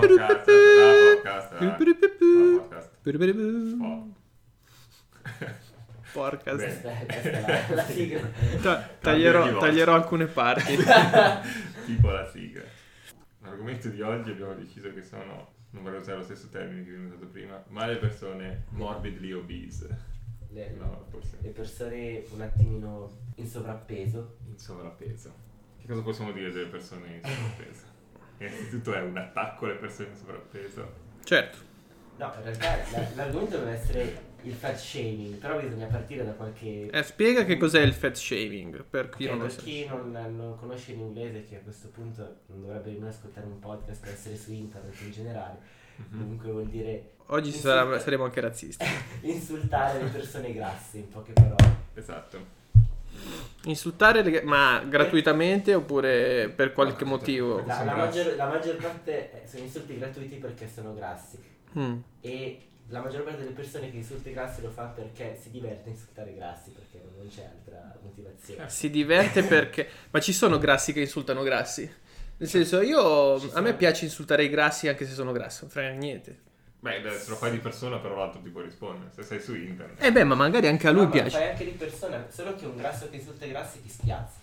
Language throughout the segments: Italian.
Podcast, podcast, podcast. Porca Bene. s- Questa, questa la, la sigla. Ta- taglierò, taglierò alcune parti. tipo la sigla. L'argomento di oggi abbiamo deciso che sono, non vorrei usare lo stesso termine che abbiamo usato prima, ma le persone morbidly obese. Le, No, forse le persone un attimino in sovrappeso. in sovrappeso. Che cosa possiamo dire delle persone in sovrappeso? Innanzitutto è un attacco alle persone in sovrappeso. Certo. No, in realtà la- l'argomento deve essere il fat shaming, però bisogna partire da qualche... Eh, spiega che cos'è il fat shaming per chi Ok, non per chi non, non conosce l'inglese, che a questo punto non dovrebbe nemmeno ascoltare un podcast per essere su internet in generale, Mhm. comunque vuol dire Oggi Insulta- saremo anche razzisti. insultare le persone grasse, in poche parole. Esatto. Insultare, le- ma gratuitamente oppure per qualche No, motivo? La, la maggior, la maggior parte eh, sono insulti gratuiti perché sono grassi Mm. e la maggior parte delle persone che insulta i grassi lo fa perché si diverte a insultare i grassi, perché non c'è altra motivazione. Si diverte perché... Ma ci sono grassi che insultano grassi? Nel senso, io... A me piace insultare i grassi anche se sono grassi, non frega niente. Beh, beh, se lo fai di persona però l'altro ti può rispondere. Se sei su internet. Eh beh, ma magari anche a lui No, ma lo piace. fai anche di persona, solo che un grasso che insulta i grassi ti spiazza.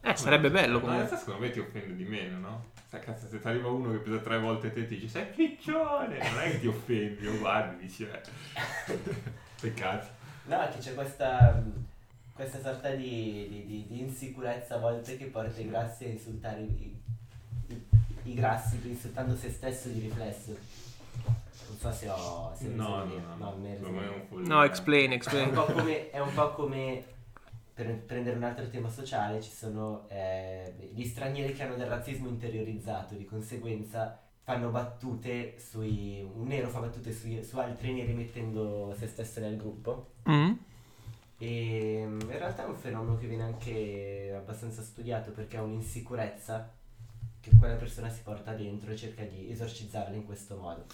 Eh, sarebbe bello Ma in comunque. realtà secondo me ti offende di meno, no? Sai, cazzo, se ti arriva uno che pesa tre volte te e ti dice sei piccione, non è che ti offendi, lo guardi dici, eh. Peccato. No, è che c'è questa, questa sorta di, di- di- di insicurezza a volte che porta i grassi a insultare i, i- i grassi, insultando se stesso di riflesso. Non so se ho... Se No, no, bene. no, no. follia. No, explain, È un explain. po' come, è un po' come per prendere un altro tema sociale, ci sono eh, gli stranieri che hanno del razzismo interiorizzato, di conseguenza fanno battute sui... un nero fa battute sui- su altri neri mettendo se stesso nel gruppo. Mm? E mm, in realtà è un fenomeno che viene anche abbastanza studiato perché è un'insicurezza che quella persona si porta dentro e cerca di esorcizzarla in questo modo.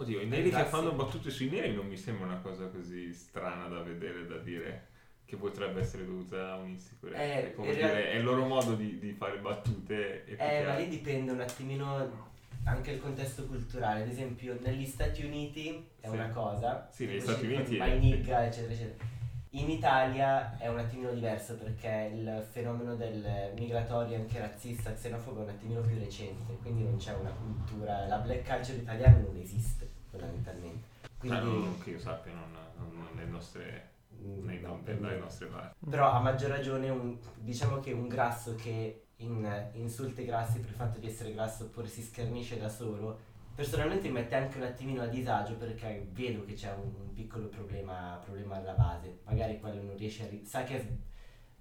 Oddio, i neri che fanno battute sui neri non mi sembra una cosa così strana da vedere, da dire che potrebbe essere dovuta a un'insicurezza. Eh, è come dire, real- è il loro modo di, di fare battute e più Eh, ma lì dipende un attimino anche il contesto culturale. Ad esempio, negli Stati Uniti è Sì. una cosa. Sì, negli Stati Uniti è- nigga, eccetera, eccetera. In Italia è un attimino diverso perché il fenomeno del migratorio anche razzista, xenofobo è un attimino più recente, quindi non c'è una cultura, la black culture italiana non esiste fondamentalmente. Quindi, non, che io sappia, non, non- non nelle nostre, mm, nei- no, per dalle nostre parti. Però a maggior ragione un- diciamo che un grasso che in- insulta i grassi per il fatto di essere grasso oppure si schernisce da solo, personalmente mi mette anche un attimino a disagio perché vedo che c'è un, un piccolo problema, problema alla base. Magari quello non riesce a... ri- sa che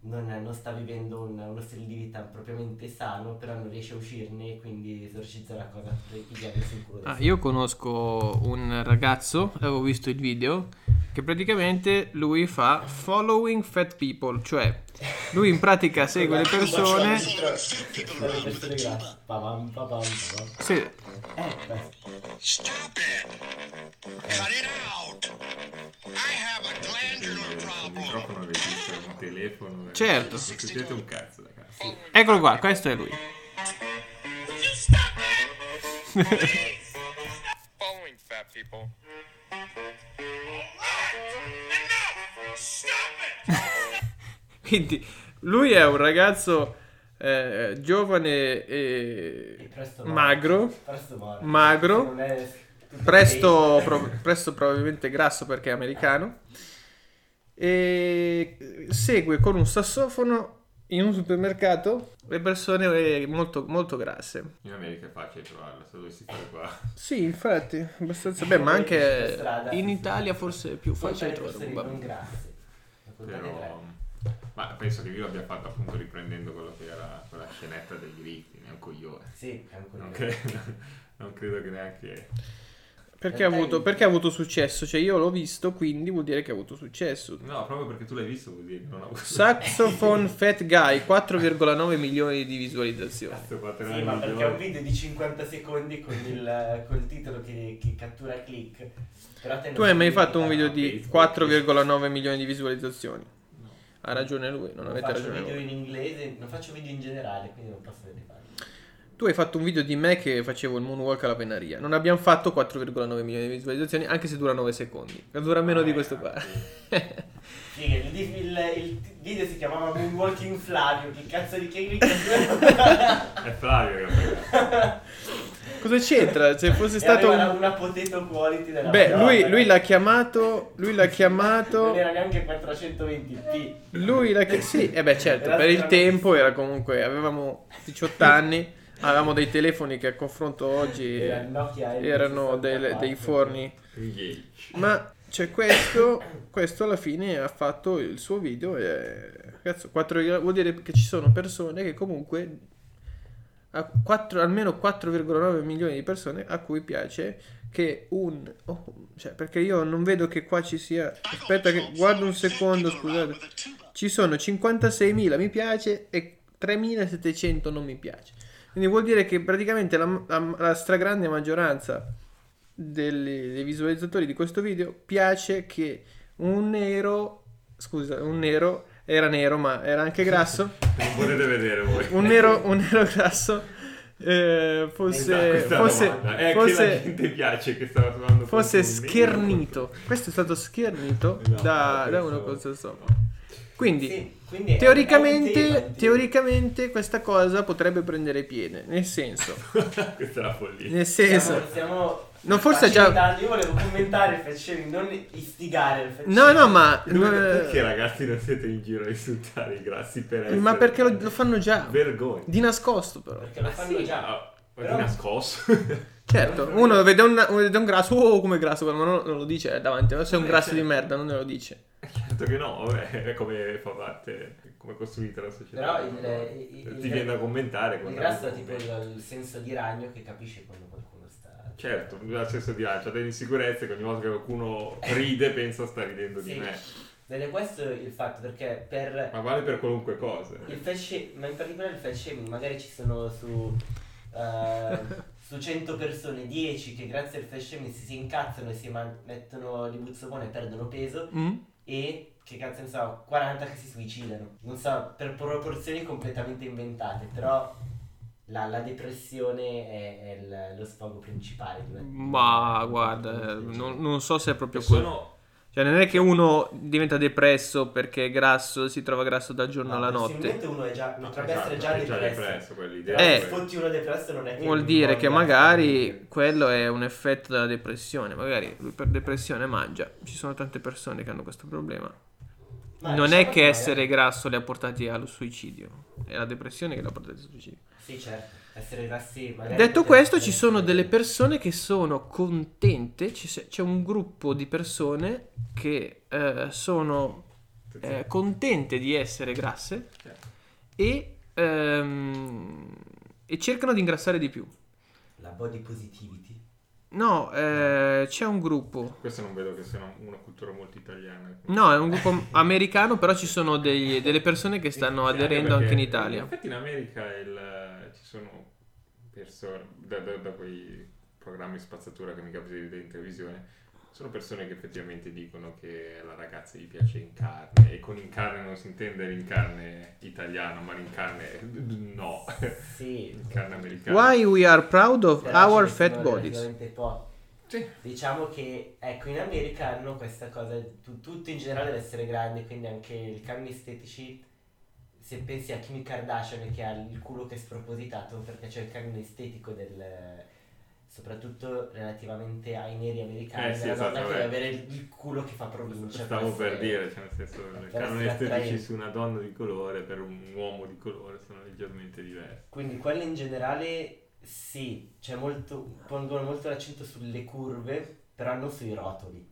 non, non sta vivendo un- uno stile di vita propriamente sano, però non riesce a uscirne e quindi esorcizza la cosa per pigliare sul culo. Ah, io conosco un ragazzo, avevo visto il video, che praticamente lui fa following fat people, cioè lui in pratica segue le persone... Sì, Eh! Cut it out! Telefono. eh. Certo. Non sentite un cazzo da cazzo. eccolo qua, questo è lui. Following fat people. Quindi lui è un ragazzo eh, giovane E e presto magro, Presto magro, presto, pro- presto probabilmente grasso perché è americano, e segue con un sassofono in un supermercato le persone eh, molto, molto grasse. In America è facile trovarla, se dovessi fare qua. Sì, infatti, abbastanza bene, ma anche in Italia forse è più facile trovare un non bambino. Però... Ma penso che lui l'abbia fatto appunto riprendendo quello che era quella scenetta dei diritti, ne è un coglione. Sì, è un Non, coglione. credo, non credo che neanche... Perché ha, avuto, perché ha avuto successo? Cioè io l'ho visto, quindi vuol dire che ha avuto successo. No, proprio perché tu l'hai visto vuol dire che non ha avuto... Saxophone Fat Guy, 4,9 milioni di visualizzazioni. Cazzo, Sì, ma perché è un video di 50 secondi con il, col titolo che, che cattura click. Tu non hai mai fatto un video di Facebook. 4,9 milioni di visualizzazioni? No. Ha ragione lui, non Non avete faccio ragione video voi. in inglese, non faccio video in generale, quindi non posso vedere. Tu hai fatto un video di me che facevo il moonwalk alla pennaria. Non abbiamo fatto 4,9 milioni di visualizzazioni, anche se dura 9 secondi. Dura meno di questo qua. Figa, il, il- il video si chiamava Moonwalking Flavio, che cazzo di che È Flavio che. Cosa c'entra? Se fosse E stato un... una potato quality della Beh, lui, lui l'ha chiamato... Lui l'ha Non chiamato... era neanche 420p. Lui l'ha chiamato... Sì, e beh certo, Era per il tempo era comunque... Avevamo 18 anni, avevamo dei telefoni che a confronto oggi erano N64. dei, dei forni. Ma c'è questo, questo alla fine ha fatto il suo video e cazzo, 4, vuol dire che ci sono persone che comunque a 4, almeno 4,9 milioni di persone a cui piace che un oh, cioè perché io non vedo che qua ci sia aspetta che guardo un secondo scusate ci sono 56.000 mi piace e 3.700 non mi piace quindi vuol dire che praticamente la, la- la stragrande maggioranza delle- dei visualizzatori di questo video piace che un nero scusa un nero era nero ma era anche grasso Non potete vedere voi. un nero, un nero grasso eh, fosse, Esatto, fosse, la fosse, gente piace che stava trovando fosse schernito. Questo è stato schernito No, da, da uno con sopra. Quindi, Sì, quindi teoricamente, tema, teoricamente questa cosa potrebbe prendere piede. Nel senso, Questa è la follia. nel senso, stiamo No, forse già-. Io volevo commentare il shaming, non istigare il fat no, no, ma, Dove- perché ragazzi non siete in giro a insultare i grassi per essere... ma perché lo, lo fanno già Vergogna. di nascosto, però. Perché lo fanno già. ah, ma Però- di nascosto. Certo, uno vede un, vede un grasso, oh, come grasso, ma non, non lo dice davanti. Se è un Eh, grasso di certo. merda, non lo dice. Certo che no, vabbè, è come fa parte, come è costruita la società. Però il, il, Ti il- viene da commentare. il grasso è tipo il, il senso di ragno che capisce quando qualcuno sta... Certo, il senso di ansia, delle insicurezze che ogni volta che qualcuno ride pensa sta ridendo di Sì. me. Ed è questo il fatto, perché per... Ma vale per qualunque cosa. Il fat ma in particolare il fat shaming, magari ci sono su, eh, su 100 persone 10 che grazie al fat shaming si, si incazzano e si man- mettono di buzzopone e perdono peso Mm? E che cazzo ne so, 40 che si suicidano. Non so, per proporzioni completamente inventate, però la, la depressione è, è il- lo sfogo principale. di una- Ma guarda, non, non so se è proprio quello. sono Cioè, non è che uno diventa depresso perché è grasso, si trova grasso dal giorno No, alla notte. uno è già, potrebbe Esatto, essere già è già depresso. depresso, quell'idea. Eh. fotti uno depresso non è che Vuol dire che magari essere- quello è un effetto della depressione. Magari lui per depressione mangia. Ci sono tante persone che hanno questo problema. Ma non è che magari- essere grasso li ha portati allo suicidio, è la depressione che li ha portati al suicidio. Sì, certo. Essere magari Detto questo, ci sono delle persone che sono contente. C'è un gruppo di persone che eh, sono eh, contente di essere grasse Certo. e, ehm, e cercano di ingrassare di più. La body positivity. No, eh, c'è un gruppo. Questo non vedo che sia una, una cultura molto italiana. No, è un gruppo americano, però ci sono degli- delle persone che stanno aderendo anche in Italia. Infatti in America il- ci sono persone, da, da- da quei programmi spazzatura che mi capita di vedere in televisione, sono persone che effettivamente dicono che la ragazza gli piace in carne e con in carne non si intende in carne italiana, ma in carne no, Sì. in carne americana. Why we are proud of Però our fat bodies. Sì. Diciamo che, ecco, in America hanno questa cosa, tu- tutto in generale deve essere grande, quindi anche i cambi estetici, se pensi a Kim Kardashian che ha il culo che è spropositato, perché c'è il cammino estetico del... soprattutto relativamente ai neri americani, Eh sì, della esatto, donna che avere il, culo che fa provincia. Stavo per essere- dire, cioè nel senso, i canoni estetici su una donna di colore per un uomo di colore sono leggermente diversi. Quindi quello in generale sì, c'è molto, pongono molto l'accento sulle curve, però non sui rotoli.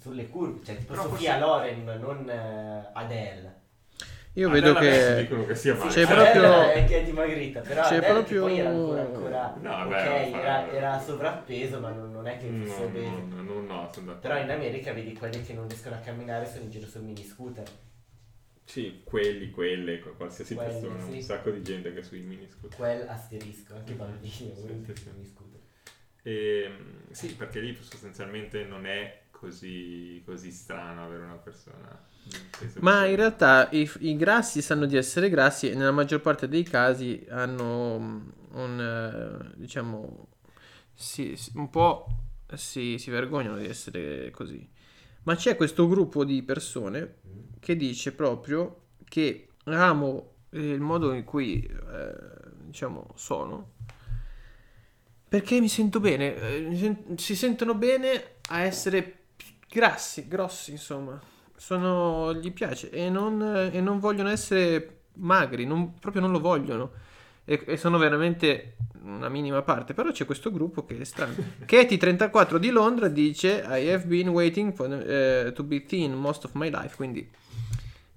Sulle curve, cioè tipo Però Sofia forse- Loren, non eh, Adele. Io vedo che dicono che sia. C'è proprio- è che è dimagrita, però c'è proprio- poi era ancora, ancora No, ok, vabbè, ma fa- era, era sovrappeso, ma non, non è che fosse no, obeso. no, no, no, sono d'accordo. Però in America vedi quelli che non riescono a camminare sono in giro sul mini scooter. Sì, quelli, quelle, qu- qualsiasi Quelli, persona, sì. un sacco di gente che è sui mini scooter. Quel asterisco, anche i bambini, Sì, sì, mini scooter. Ehm, sì, perché lì sostanzialmente non è così, così strano avere una persona. Peso Ma in realtà i, i grassi sanno di essere grassi e nella maggior parte dei casi hanno mm, un, eh, diciamo, si- un po' si, si vergognano di essere così. Ma c'è questo gruppo di persone che dice proprio che amo eh, il modo in cui, eh, diciamo, sono perché mi sento bene, eh, si sentono bene a essere grassi, grossi, insomma. Sono, gli piace e non, e non vogliono essere magri, non- proprio non lo vogliono. E, e sono veramente una minima parte. Però c'è questo gruppo che è strano. Katie34 di Londra dice: I have been waiting for, eh, to be thin most of my life. Quindi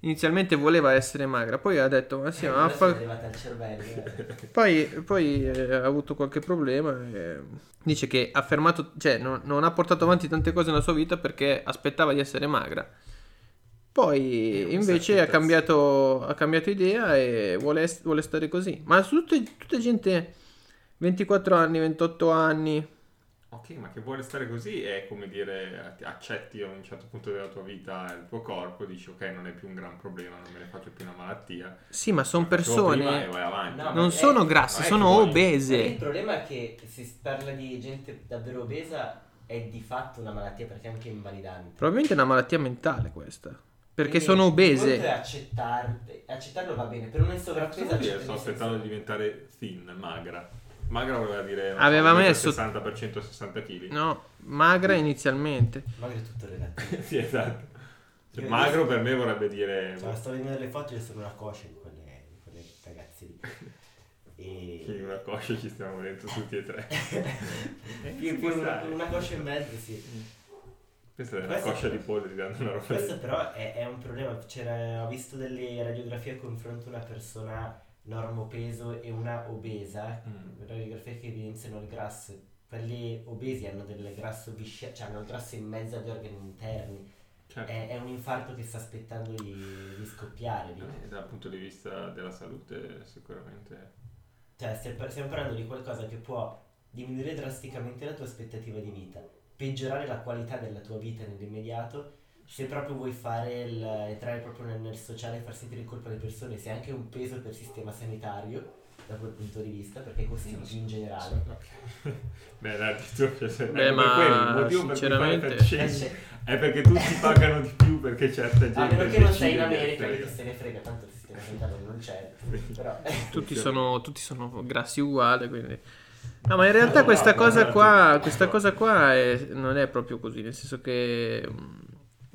inizialmente voleva essere magra, poi ha detto: Ma sì, Eh, ma fa- è arrivata al cervello. eh. poi, poi, eh, ha avuto qualche problema. e dice che ha fermato, cioè non, non ha portato avanti tante cose nella sua vita perché aspettava di essere magra. Poi Eh, invece ha cambiato, ha cambiato idea e vuole, vuole stare così. Ma su tutte, tutte gente 24 anni, 28 anni. Ok, ma che vuole stare così è come dire, ti accetti a un certo punto della tua vita il tuo corpo, dici ok, non è più un gran problema, non me ne faccio più una malattia. Sì, ma sono persone. vai avanti. No, Non è- sono grasse, è sono che vuoi- Il obese. problema è che se si parla di gente davvero obesa è di fatto una malattia perché è anche invalidante. Probabilmente è una malattia mentale questa. Perché Quindi sono il conto è obese. accettar- accettarlo va bene, per una Cosa sovrappeso accetta Sto aspettando di diventare thin, magra. Magra voleva dire non Aveva so, messo- 60% 60 kg. No, magra inizialmente. Magari è tutto relativo. sì, esatto. Cioè, Io- magro per me vorrebbe dire Cioè, sto vedendo le foto io sono una coscia di quelle, di quelle ragazze lì. che E... in una coscia ci stiamo dentro tutti e tre. più, più una, una coscia in mezzo, sì. Questa è una coscia di polvere dando una roba Questo però è, è un problema. C'era, ho visto delle radiografie a confronto una persona normopeso e una obesa. Mm. Radiografie che evidenziano il grasso. Quelli obesi hanno del grasso viscerale, cioè hanno il grasso in mezzo agli organi interni. Certo. È, è un infarto che sta aspettando di, di scoppiare lì. Eh, dal punto di vista della salute sicuramente Cioè, stiamo parlando di qualcosa che può diminuire drasticamente la tua aspettativa di vita, peggiorare la qualità della tua vita nell'immediato. Se proprio vuoi fare il, entrare proprio nel, nel sociale e far sentire in colpa le persone, sei anche un peso per il sistema sanitario da quel punto di vista, perché costi più in generale. Beh, dai, tu, cioè, se- Beh, è ma quello, il motivo per cui fai sinceramente- Eh, è perché tutti pagano di più perché certa gente a meno che non sei in America, che se ne frega, tanto il sistema sanitario non c'è. Però, Tutti sono, tutti sono grassi uguali, quindi... No, ma in realtà questa cosa qua, questa cosa qua è- non è proprio così, nel senso che... mm,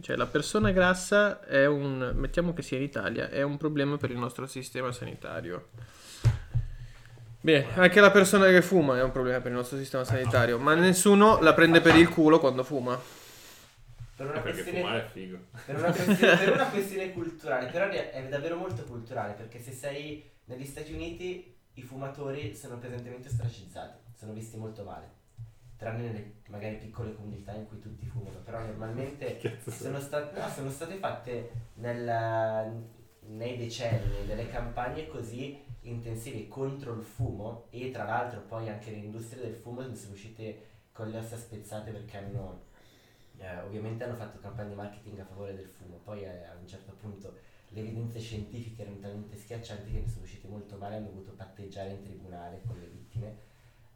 Cioè, la persona grassa è un... Mettiamo che sia in Italia, è un problema per il nostro sistema sanitario. Beh, anche la persona che fuma è un problema per il nostro sistema sanitario, ma nessuno la prende per il culo quando fuma. per Eh, una perché questione fumare è figo. Per una, questione, per una questione culturale, però è davvero molto culturale perché se sei negli Stati Uniti i fumatori sono pesantemente ostracizzati, sono visti molto male, tranne nelle magari piccole comunità in cui tutti fumano, però normalmente sono, sta- no, sono state fatte nel- nei decenni delle campagne così intensive contro il fumo e tra l'altro poi anche le industrie del fumo sono uscite con le ossa spezzate perché hanno eh, ovviamente hanno fatto campagne marketing a favore del fumo, poi eh, a un certo punto le evidenze scientifiche erano talmente schiaccianti che ne sono uscite molto male e hanno dovuto patteggiare in tribunale con le vittime.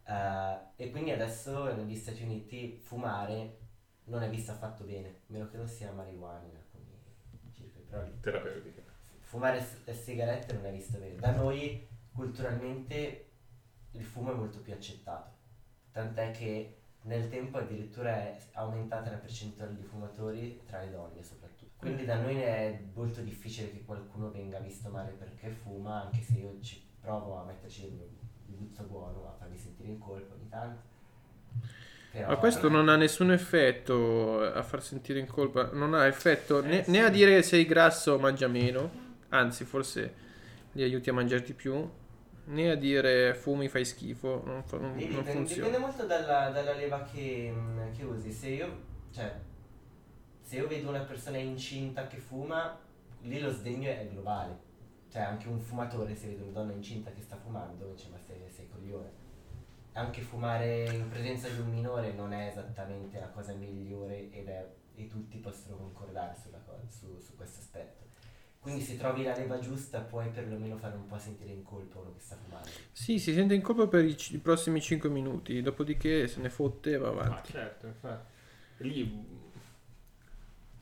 Eh, e quindi adesso negli Stati Uniti fumare non è visto affatto bene, a meno che non sia marijuana, come circa, però Terapeutica. fumare s- le sigarette non è visto bene. Da noi culturalmente il fumo è molto più accettato, tant'è che nel tempo addirittura è aumentata la percentuale di fumatori tra le donne soprattutto. Quindi da noi è molto difficile che qualcuno venga visto male perché fuma, anche se io ci provo a metterci il mio guzzo buono, a farmi sentire in colpa ogni tanto. Però- Ma questo non ha nessun effetto a far sentire in colpa, non ha effetto né, Eh, sì. né a dire sei grasso mangia meno, anzi forse li aiuti a mangiare di più, né a dire fumi fai schifo, non, fa- non- Lì non dipende, funziona. dipende molto dalla, dalla leva che, mm, che usi. Se io, cioè, se io vedo una persona incinta che fuma, lì lo sdegno è globale. Cioè, anche un fumatore, se vede una donna incinta che sta fumando, dice, ma sei, sei coglione. Anche fumare in presenza di un minore non è esattamente la cosa migliore ed è e tutti possono concordare sulla cosa, su, su questo aspetto. Quindi se trovi la leva giusta puoi perlomeno fare un po' sentire in colpa uno che sta fumando. Sì, si sente in colpa per i, c- i prossimi 5 minuti, dopodiché se ne fotte e va Ma avanti. certo, infatti. Lì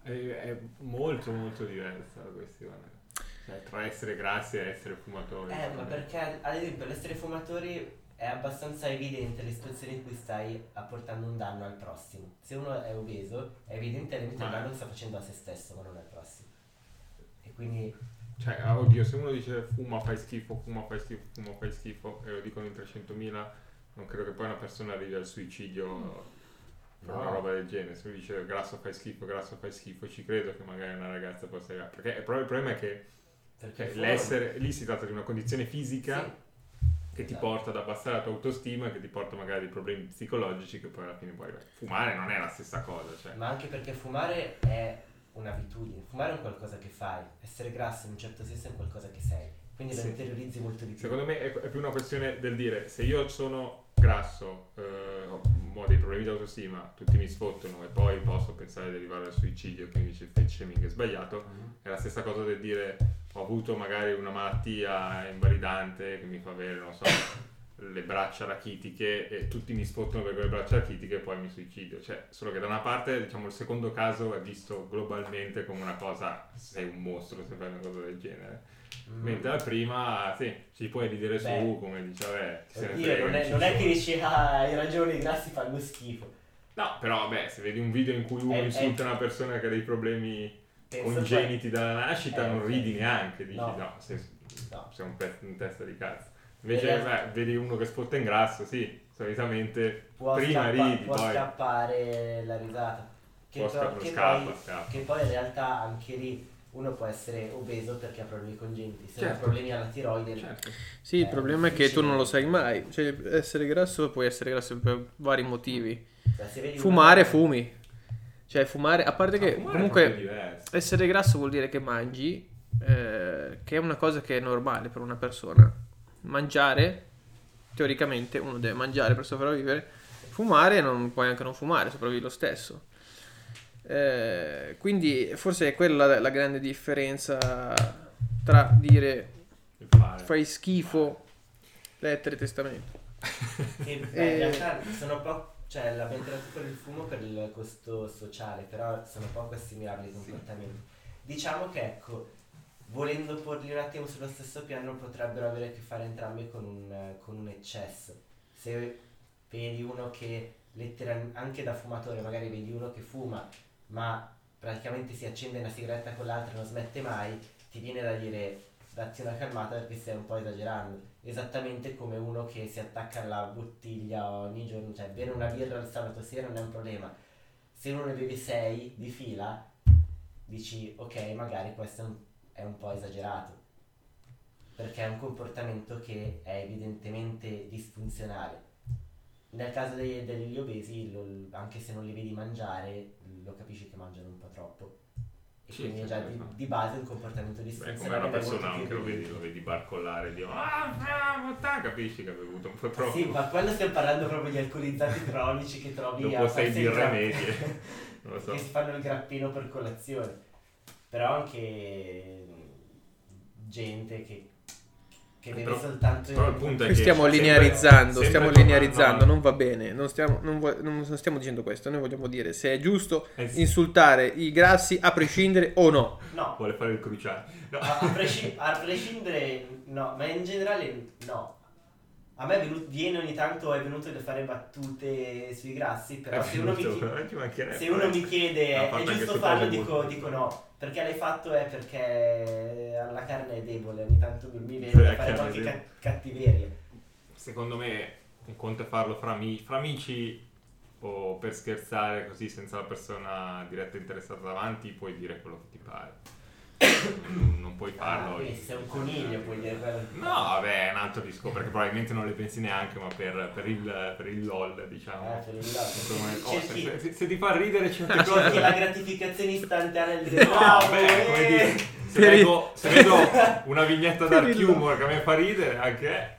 è, è molto molto diversa la questione. Cioè, tra essere grassi e essere fumatori. Eh, ma perché ad esempio l'essere fumatori è abbastanza evidente le situazioni in cui stai apportando un danno al prossimo. Se uno è obeso, è evidentemente Ma- il danno che sta facendo a se stesso, ma non al prossimo. E quindi Cioè, ah, oddio, se uno dice fuma, fai schifo, fuma, fai schifo, fuma, fai schifo, e lo dicono in 300.000, non credo che poi una persona arrivi al suicidio per No. una roba del genere. Se uno dice grasso fai schifo, grasso fai schifo, ci credo che magari una ragazza possa arrivare. Perché il pro- il problema è che cioè, l'essere, lì si tratta di una condizione fisica Sì. che ti Esatto. porta ad abbassare la tua autostima, che ti porta magari a dei problemi psicologici che poi alla fine puoi... Fumare non è la stessa cosa, cioè... Ma anche perché fumare è un'abitudine, fumare è un qualcosa che fai, essere grasso in un certo senso è un qualcosa che sei, quindi lo Sì. interiorizzi molto di più. Secondo me è più una questione del dire se io sono grasso, eh, ho dei problemi di autostima, tutti mi sfottono e poi posso pensare di arrivare al suicidio, quindi dice il fake shaming è sbagliato, Mhm. è la stessa cosa del dire ho avuto magari una malattia invalidante che mi fa avere, non so, le braccia rachitiche e tutti mi sfottono per quelle braccia rachitiche e poi mi suicidio. Cioè, solo che da una parte, diciamo, il secondo caso è visto globalmente come una cosa, sei un mostro se fai una cosa del genere. Mm. Mentre la prima, sì, ci puoi ridere Beh. su, come dice, vabbè, chi se ne Oddio, non, è, non è che dici ah hai ragione i grassi fanno schifo. No, però vabbè, se vedi un video in cui uno È- insulta una persona che ha dei problemi congeniti dalla nascita, Eh, non ridi neanche, dici no, No. sei, No. sei un pezzo in testa di cazzo. Invece, beh, vedi uno che spotta in grasso, sì, solitamente può, prima scappa- ridi, può poi scappare la risata. Che, può però- scappa, che scappa, poi, scappa. che poi in realtà anche lì uno può essere obeso perché ha problemi congeniti, se Certo. ha problemi alla tiroide. Certo. Sì, il Eh, problema è che tu non lo sai mai. Cioè, essere grasso puoi essere grasso per vari motivi. Cioè, se vedi Fumare, una- fumi. Cioè, fumare, a parte che No, fumare è comunque essere grasso vuol dire che mangi, eh, che è una cosa che è normale per una persona. Mangiare, teoricamente, uno deve mangiare per sopravvivere. Fumare, non puoi anche non fumare, sopravvivi lo stesso. Eh, quindi forse è quella la, la grande differenza tra dire fai schifo, lettere e testamento. Sì, beh, Eh, in realtà sono poco, cioè l'abbiamo tirato per il fumo per il costo sociale, però sono poco assimilabili i comportamenti. Diciamo che ecco, volendo porli un attimo sullo stesso piano potrebbero avere a che fare entrambi con un, con un eccesso. Se vedi uno che letteral- anche da fumatore, magari vedi uno che fuma, ma praticamente si accende una sigaretta con l'altra e non smette mai, ti viene da dire datti una calmata perché stai un po' esagerando. Esattamente come uno che si attacca alla bottiglia ogni giorno, cioè bere una birra al sabato sera non è un problema. Se uno ne beve 6 di fila, dici ok, magari questo è un, è un po' esagerato. Perché è un comportamento che è evidentemente disfunzionale. Nel caso dei- degli obesi, lo- anche se non li vedi mangiare, lo capisci che mangiano un po' troppo. E Sì, quindi è già di, di base un comportamento Beh, come disfunzionale. una persona anche lo vedi, lo vedi barcollare, dico, ah, bravo, ta", capisci che ha bevuto un po' troppo. Sì, ma quando stiamo parlando proprio di alcolizzati cronici che trovi Dopo a sei birre medie, non lo so. che si fanno il grappino per colazione. Però anche gente che, che beve Però- soltanto però il punto è che stiamo sempre- linearizzando, sempre stiamo linearizzando, non va bene, non stiamo, non vo- non stiamo dicendo questo, noi vogliamo dire se è giusto Eh sì. insultare i grassi a prescindere o no. No, Vuole fare il cruciale. No. a, a presci- a prescindere no, ma in generale no. A me è venuto- viene ogni tanto, è venuto da fare battute sui grassi, però È se uno mi venuto, chiede... Se uno mi chiede è, giusto farlo, dico, dico no. Perché l'hai fatto è perché la carne è debole, ogni tanto mi viene da fare qualche ca- debole. cattiveria. Secondo me un conto è farlo fra, ami- fra amici o per scherzare così senza la persona diretta interessata davanti puoi dire quello che ti pare. Non, puoi Ah, farlo. se sei un coniglio puoi dire. No, vabbè, è un altro discorso perché probabilmente non le pensi neanche, ma per, per il, per il LOL, diciamo. Eh, per il. Come- oh, se, Cerchi, se- se ti fa ridere certe cerchi cose. la gratificazione istantanea del No, come eh". dire, se vedo, se vedo una vignetta dark humor che a me fa ridere, anche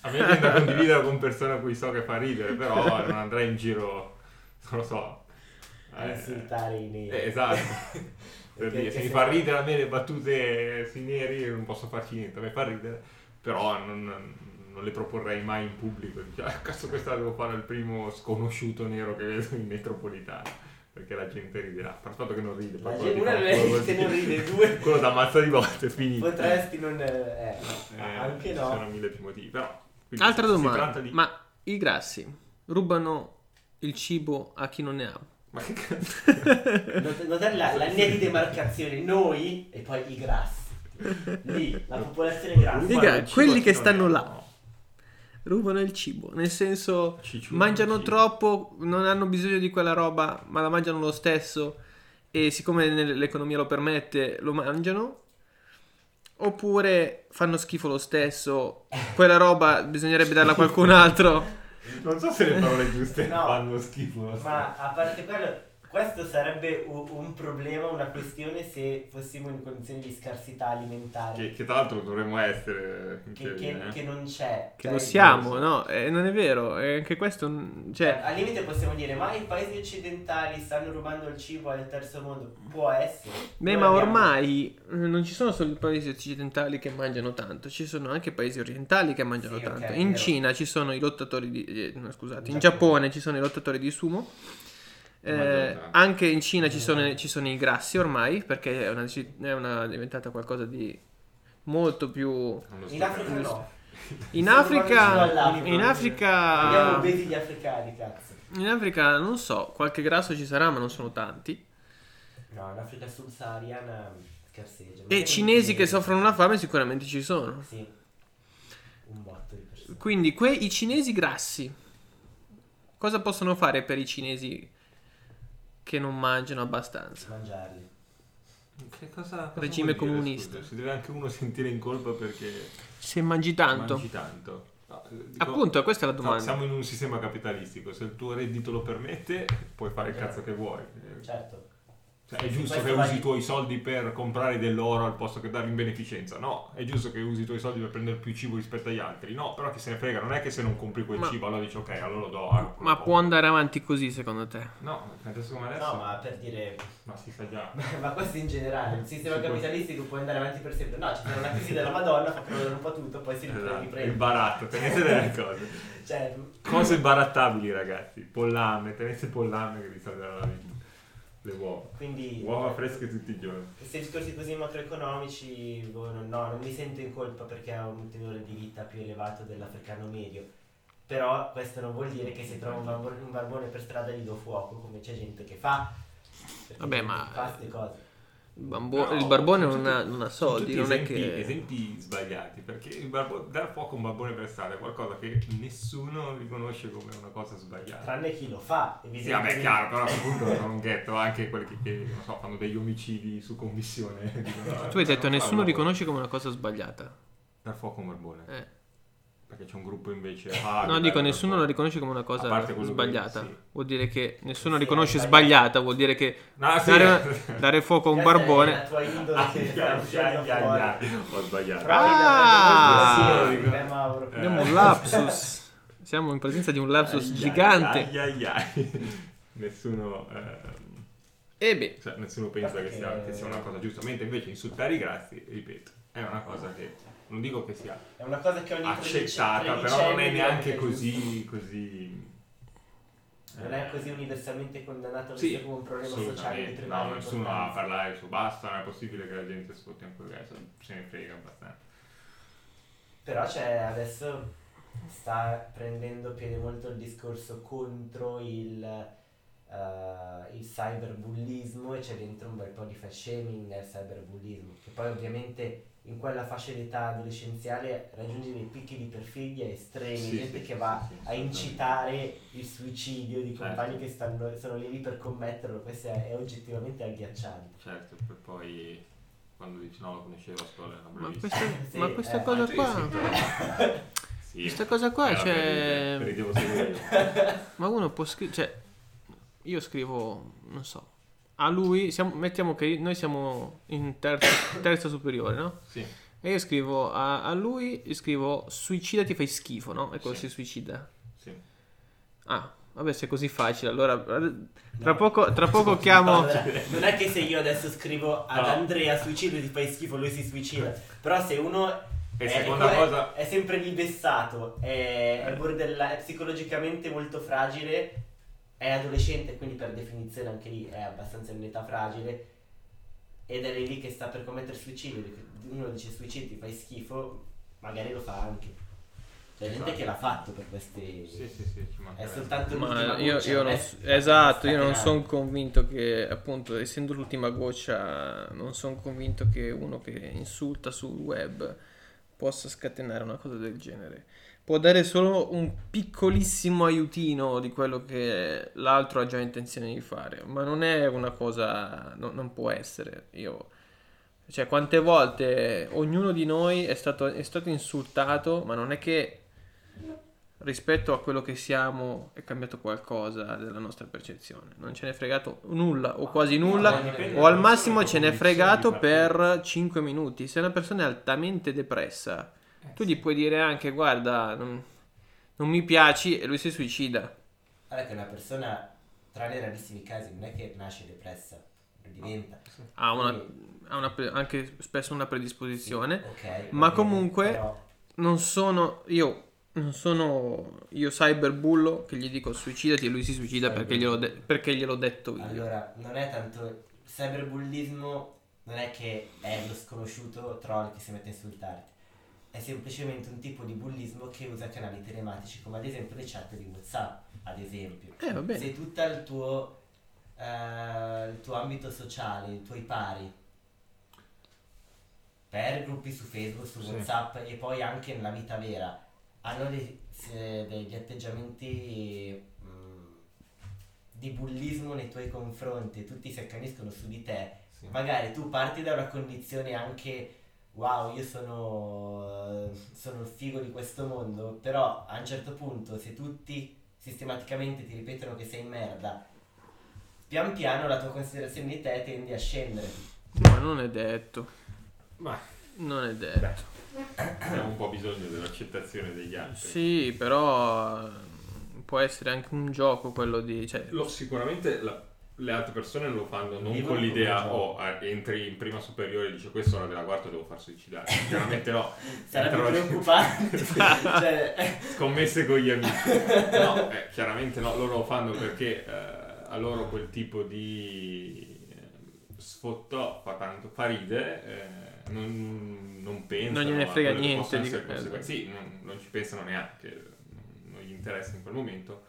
a me viene da condividere con persone a cui so che fa ridere, però non andrei in giro, non lo so, a Eh, insultare i neri. Eh, esatto. Per dire, se mi fa ridere a me le battute io non posso farci niente, mi fa ridere, però non, non le proporrei mai in pubblico. Dice, ah, cazzo questa la devo fare al primo sconosciuto nero che vedo in metropolitana, perché la gente riderà. Per il fatto che non ride, La gente- quello una gente non ride, due Quello da ammazza di volte è finito. potresti non... Eh, Eh, anche Ci no. sono mille più motivi, però... Altra domanda. di- Ma i grassi rubano il cibo a chi non ne ha? Ma che cazzo? Not- Notare la, la linea di demarcazione, noi e poi i grassi. Lì, la popolazione grassa. Rubano il cibo quelli che stanno là. no. Rubano il cibo, nel senso Ciccione mangiano troppo, non hanno bisogno di quella roba, ma la mangiano lo stesso e siccome l'economia lo permette, lo mangiano. Oppure fanno schifo lo stesso, quella roba bisognerebbe darla a qualcun altro. Non so se le parole giuste No. fanno schifo. Ma a parte quello, questo sarebbe un, un problema, una questione se fossimo in condizioni di scarsità alimentare. Che, che tra l'altro dovremmo essere in Che, che- eh. che non c'è. Che Cioè, lo siamo, no? Eh, non è vero, e anche questo... Cioè, al limite possiamo dire, ma i paesi occidentali stanno rubando il cibo al terzo mondo. Può essere. beh, Noi ma abbiamo- ormai eh, non ci sono solo i paesi occidentali che mangiano tanto, ci sono anche paesi orientali che mangiano Sì, tanto. è In. Cina ci sono i lottatori di... eh, no, scusate, in In Giappone Giappone. ci sono i lottatori di sumo. Eh, anche in Cina ci sono, ci sono i grassi ormai, perché è una, è una- diventata qualcosa di molto più... In Africa no. In Africa, in Abbiamo Africa, gli africani, cazzo. in Africa non so, qualche grasso ci sarà, ma non sono tanti. No, in Africa subsahariana scarseggia. E cinesi in- che soffrono la fame sicuramente ci sono. Sì. Un botto di persone. Quindi quei i cinesi grassi, cosa possono fare per i cinesi che non mangiano abbastanza? Mangiarli. Che cosa, cosa Regime dire, comunista. scusa? Si deve anche uno sentire in colpa perché Se mangi tanto. mangi tanto. No, eh, dico- Appunto, questa è la no, domanda. siamo in un sistema capitalistico, se il tuo reddito lo permette puoi fare il cazzo che vuoi. Certo. Cioè, è giusto che usi i tuoi soldi per comprare dell'oro al posto che darli in beneficenza. No, è giusto che usi i tuoi soldi per prendere più cibo rispetto agli altri. No, però chi se ne frega, non è che se non compri quel Ma- cibo allora dici ok, allora lo do. a quello Ma poco". può andare avanti così secondo te? No, adesso come adesso. No, ma per dire. ma si sa già. ma questo in generale, il sistema capitalistico può andare avanti per sempre. No, c'è stata una crisi della Madonna, fa perdere un po' tutto, poi si Esatto, il riprende. baratto, tenete delle cose. Cioè, Cose barattabili, ragazzi. Pollame, tenete pollame che vi salverà la vita. Le uova. quindi. Uova fresche tutti i giorni. Questi discorsi così macroeconomici, boh, no, no, non mi sento in colpa perché ho un tenore di vita più elevato dell'africano medio. Però questo non vuol dire che se trovo un, barbone, un barbone per strada gli do fuoco, come c'è gente che fa. Perché Vabbè, ma- che Fa queste cose. Il, bambo- No, il barbone non tutti- ha, non ha soldi, non è esempi, che... esempi sbagliati perché il barbo- dar fuoco a un barbone per strada è qualcosa che nessuno riconosce come una cosa sbagliata. Tranne chi lo fa, Sì, evidentemente. vabbè, è chiaro, però a questo punto sono un ghetto anche quelli che, che, non so, fanno degli omicidi su commissione. Dicono, Tu hai detto "Non nessuno farlo". riconosce come una cosa sbagliata. Dar fuoco a un barbone. Eh. Perché c'è un gruppo invece. ah, No, che dico nessuno lo riconosce come una cosa quello che- sbagliata. sì. Vuol dire che nessuno Sì, riconosce sbagliata, vuol dire che No, sì. dare, dare fuoco a un barbone... la tua indole Ah, che sta uscendo. Ho sbagliato. Ah! eh. Eh. Abbiamo un lapsus. Siamo in presenza di un lapsus Ai, gigante. ai, ai, ai. nessuno, ehm, E beh, cioè, nessuno pensa che sia, che sia una cosa giusta. Mentre invece insultare i grassi, ripeto, è una cosa che non dico che sia È una cosa che ogni accettata, però non è neanche così. così Non è così universalmente condannato Sì, come un problema sociale No, nessuno ha a parlare su basta, non è possibile che la gente sfotti anche questo, se ne frega abbastanza. Però c'è adesso sta prendendo piede molto il discorso contro il, eh, il cyberbullismo e c'è dentro un bel po' di fat shaming nel cyberbullismo, che poi ovviamente in quella fascia d'età adolescenziale raggiunge dei picchi di perfidia estremi, Sì, gente sì, che va sì, sì, a incitare il suicidio di Certo. compagni che stanno, sono lì lì per commetterlo, questo è, è oggettivamente agghiacciante. Certo, per poi quando dici no, lo conoscevo a scuola, era ma bravissimo. questa, Sì, ma questa eh, cosa Altri qua... sì, sì. Questa cosa qua, per cioè... per io. Ma uno può scrivere, cioè, io scrivo, non so, a lui, siamo- mettiamo che noi siamo in terza, terza superiore, no? Sì, E io scrivo a, a lui, scrivo suicida ti fai schifo, no? E quello Sì. si suicida. sì. Ah, vabbè, se è così facile, allora tra poco, tra poco chiamo... Allora, non è che se io adesso scrivo ad No. Andrea suicidio ti fai schifo, lui si suicida. Però se uno E è, seconda è- cosa- è sempre lì vessato, è, è borderline- è psicologicamente molto fragile, è adolescente, quindi per definizione anche lì è abbastanza in età fragile. Ed è lì che sta per commettere suicidio. Uno dice suicidio ti fai schifo, magari lo fa anche. C'è gente Esatto. che l'ha fatto per questi. Sì, sì, sì, È soltanto l'ultima Ma io, goccia, io non s- esatto, io non sono convinto che, appunto, essendo l'ultima goccia, non sono convinto che uno che insulta sul web possa scatenare una cosa del genere. Può dare solo un piccolissimo aiutino di quello che l'altro ha già intenzione di fare, ma non è una cosa, no- non può essere. Io, cioè, quante volte ognuno di noi è stato, è stato insultato, ma non è che rispetto a quello che siamo è cambiato qualcosa della nostra percezione. Non ce n'è fregato nulla o quasi nulla o al massimo ce n'è fregato per 5 minuti. Se una persona è altamente depressa, tu gli puoi dire anche guarda, non, non mi piaci e lui si suicida. Guarda che una persona, tranne rarissimi casi, non è che nasce depressa, lo diventa. Ha, una, ha una pre- anche spesso una predisposizione. Ok, Ma va bene, comunque- però- Non sono io. Non sono io cyberbullo che gli dico suicidati e lui si suicida perché gliel'ho, de- perché gliel'ho detto io. Allora, non è tanto cyberbullismo, non è che è lo sconosciuto troll che si mette a insultarti. È semplicemente un tipo di bullismo che usa canali telematici, come ad esempio le chat di WhatsApp, ad esempio. Eh. Se tutto il tuo, eh, il tuo ambito sociale, i tuoi pari, per gruppi su Facebook, su Sì. WhatsApp e poi anche nella vita vera, hanno dei- se- degli atteggiamenti mm, di bullismo nei tuoi confronti tutti si accaniscono su di te, Sì. magari tu parti da una condizione anche wow, io sono, sono il figo di questo mondo, però a un certo punto se tutti sistematicamente ti ripetono che sei merda, pian piano la tua considerazione di te tende a scendere. Ma non è detto. Ma Non è detto. abbiamo un po' bisogno dell'accettazione degli altri. Sì, però eh, può essere anche un gioco quello di... Cioè, Lo- sicuramente la- le altre persone lo fanno non con l'idea oh, eh, entri in prima superiore e dici questa è ora della quarta devo far suicidare chiaramente no. Sarebbe Entrano- preoccupante. cioè, scommesse con gli amici. No eh, chiaramente no loro lo fanno perché eh, a loro quel tipo di eh, sfottò fa tanto fa ride eh, non, non pensano Non gliene frega niente di sì non, non ci pensano neanche non gli interessa in quel momento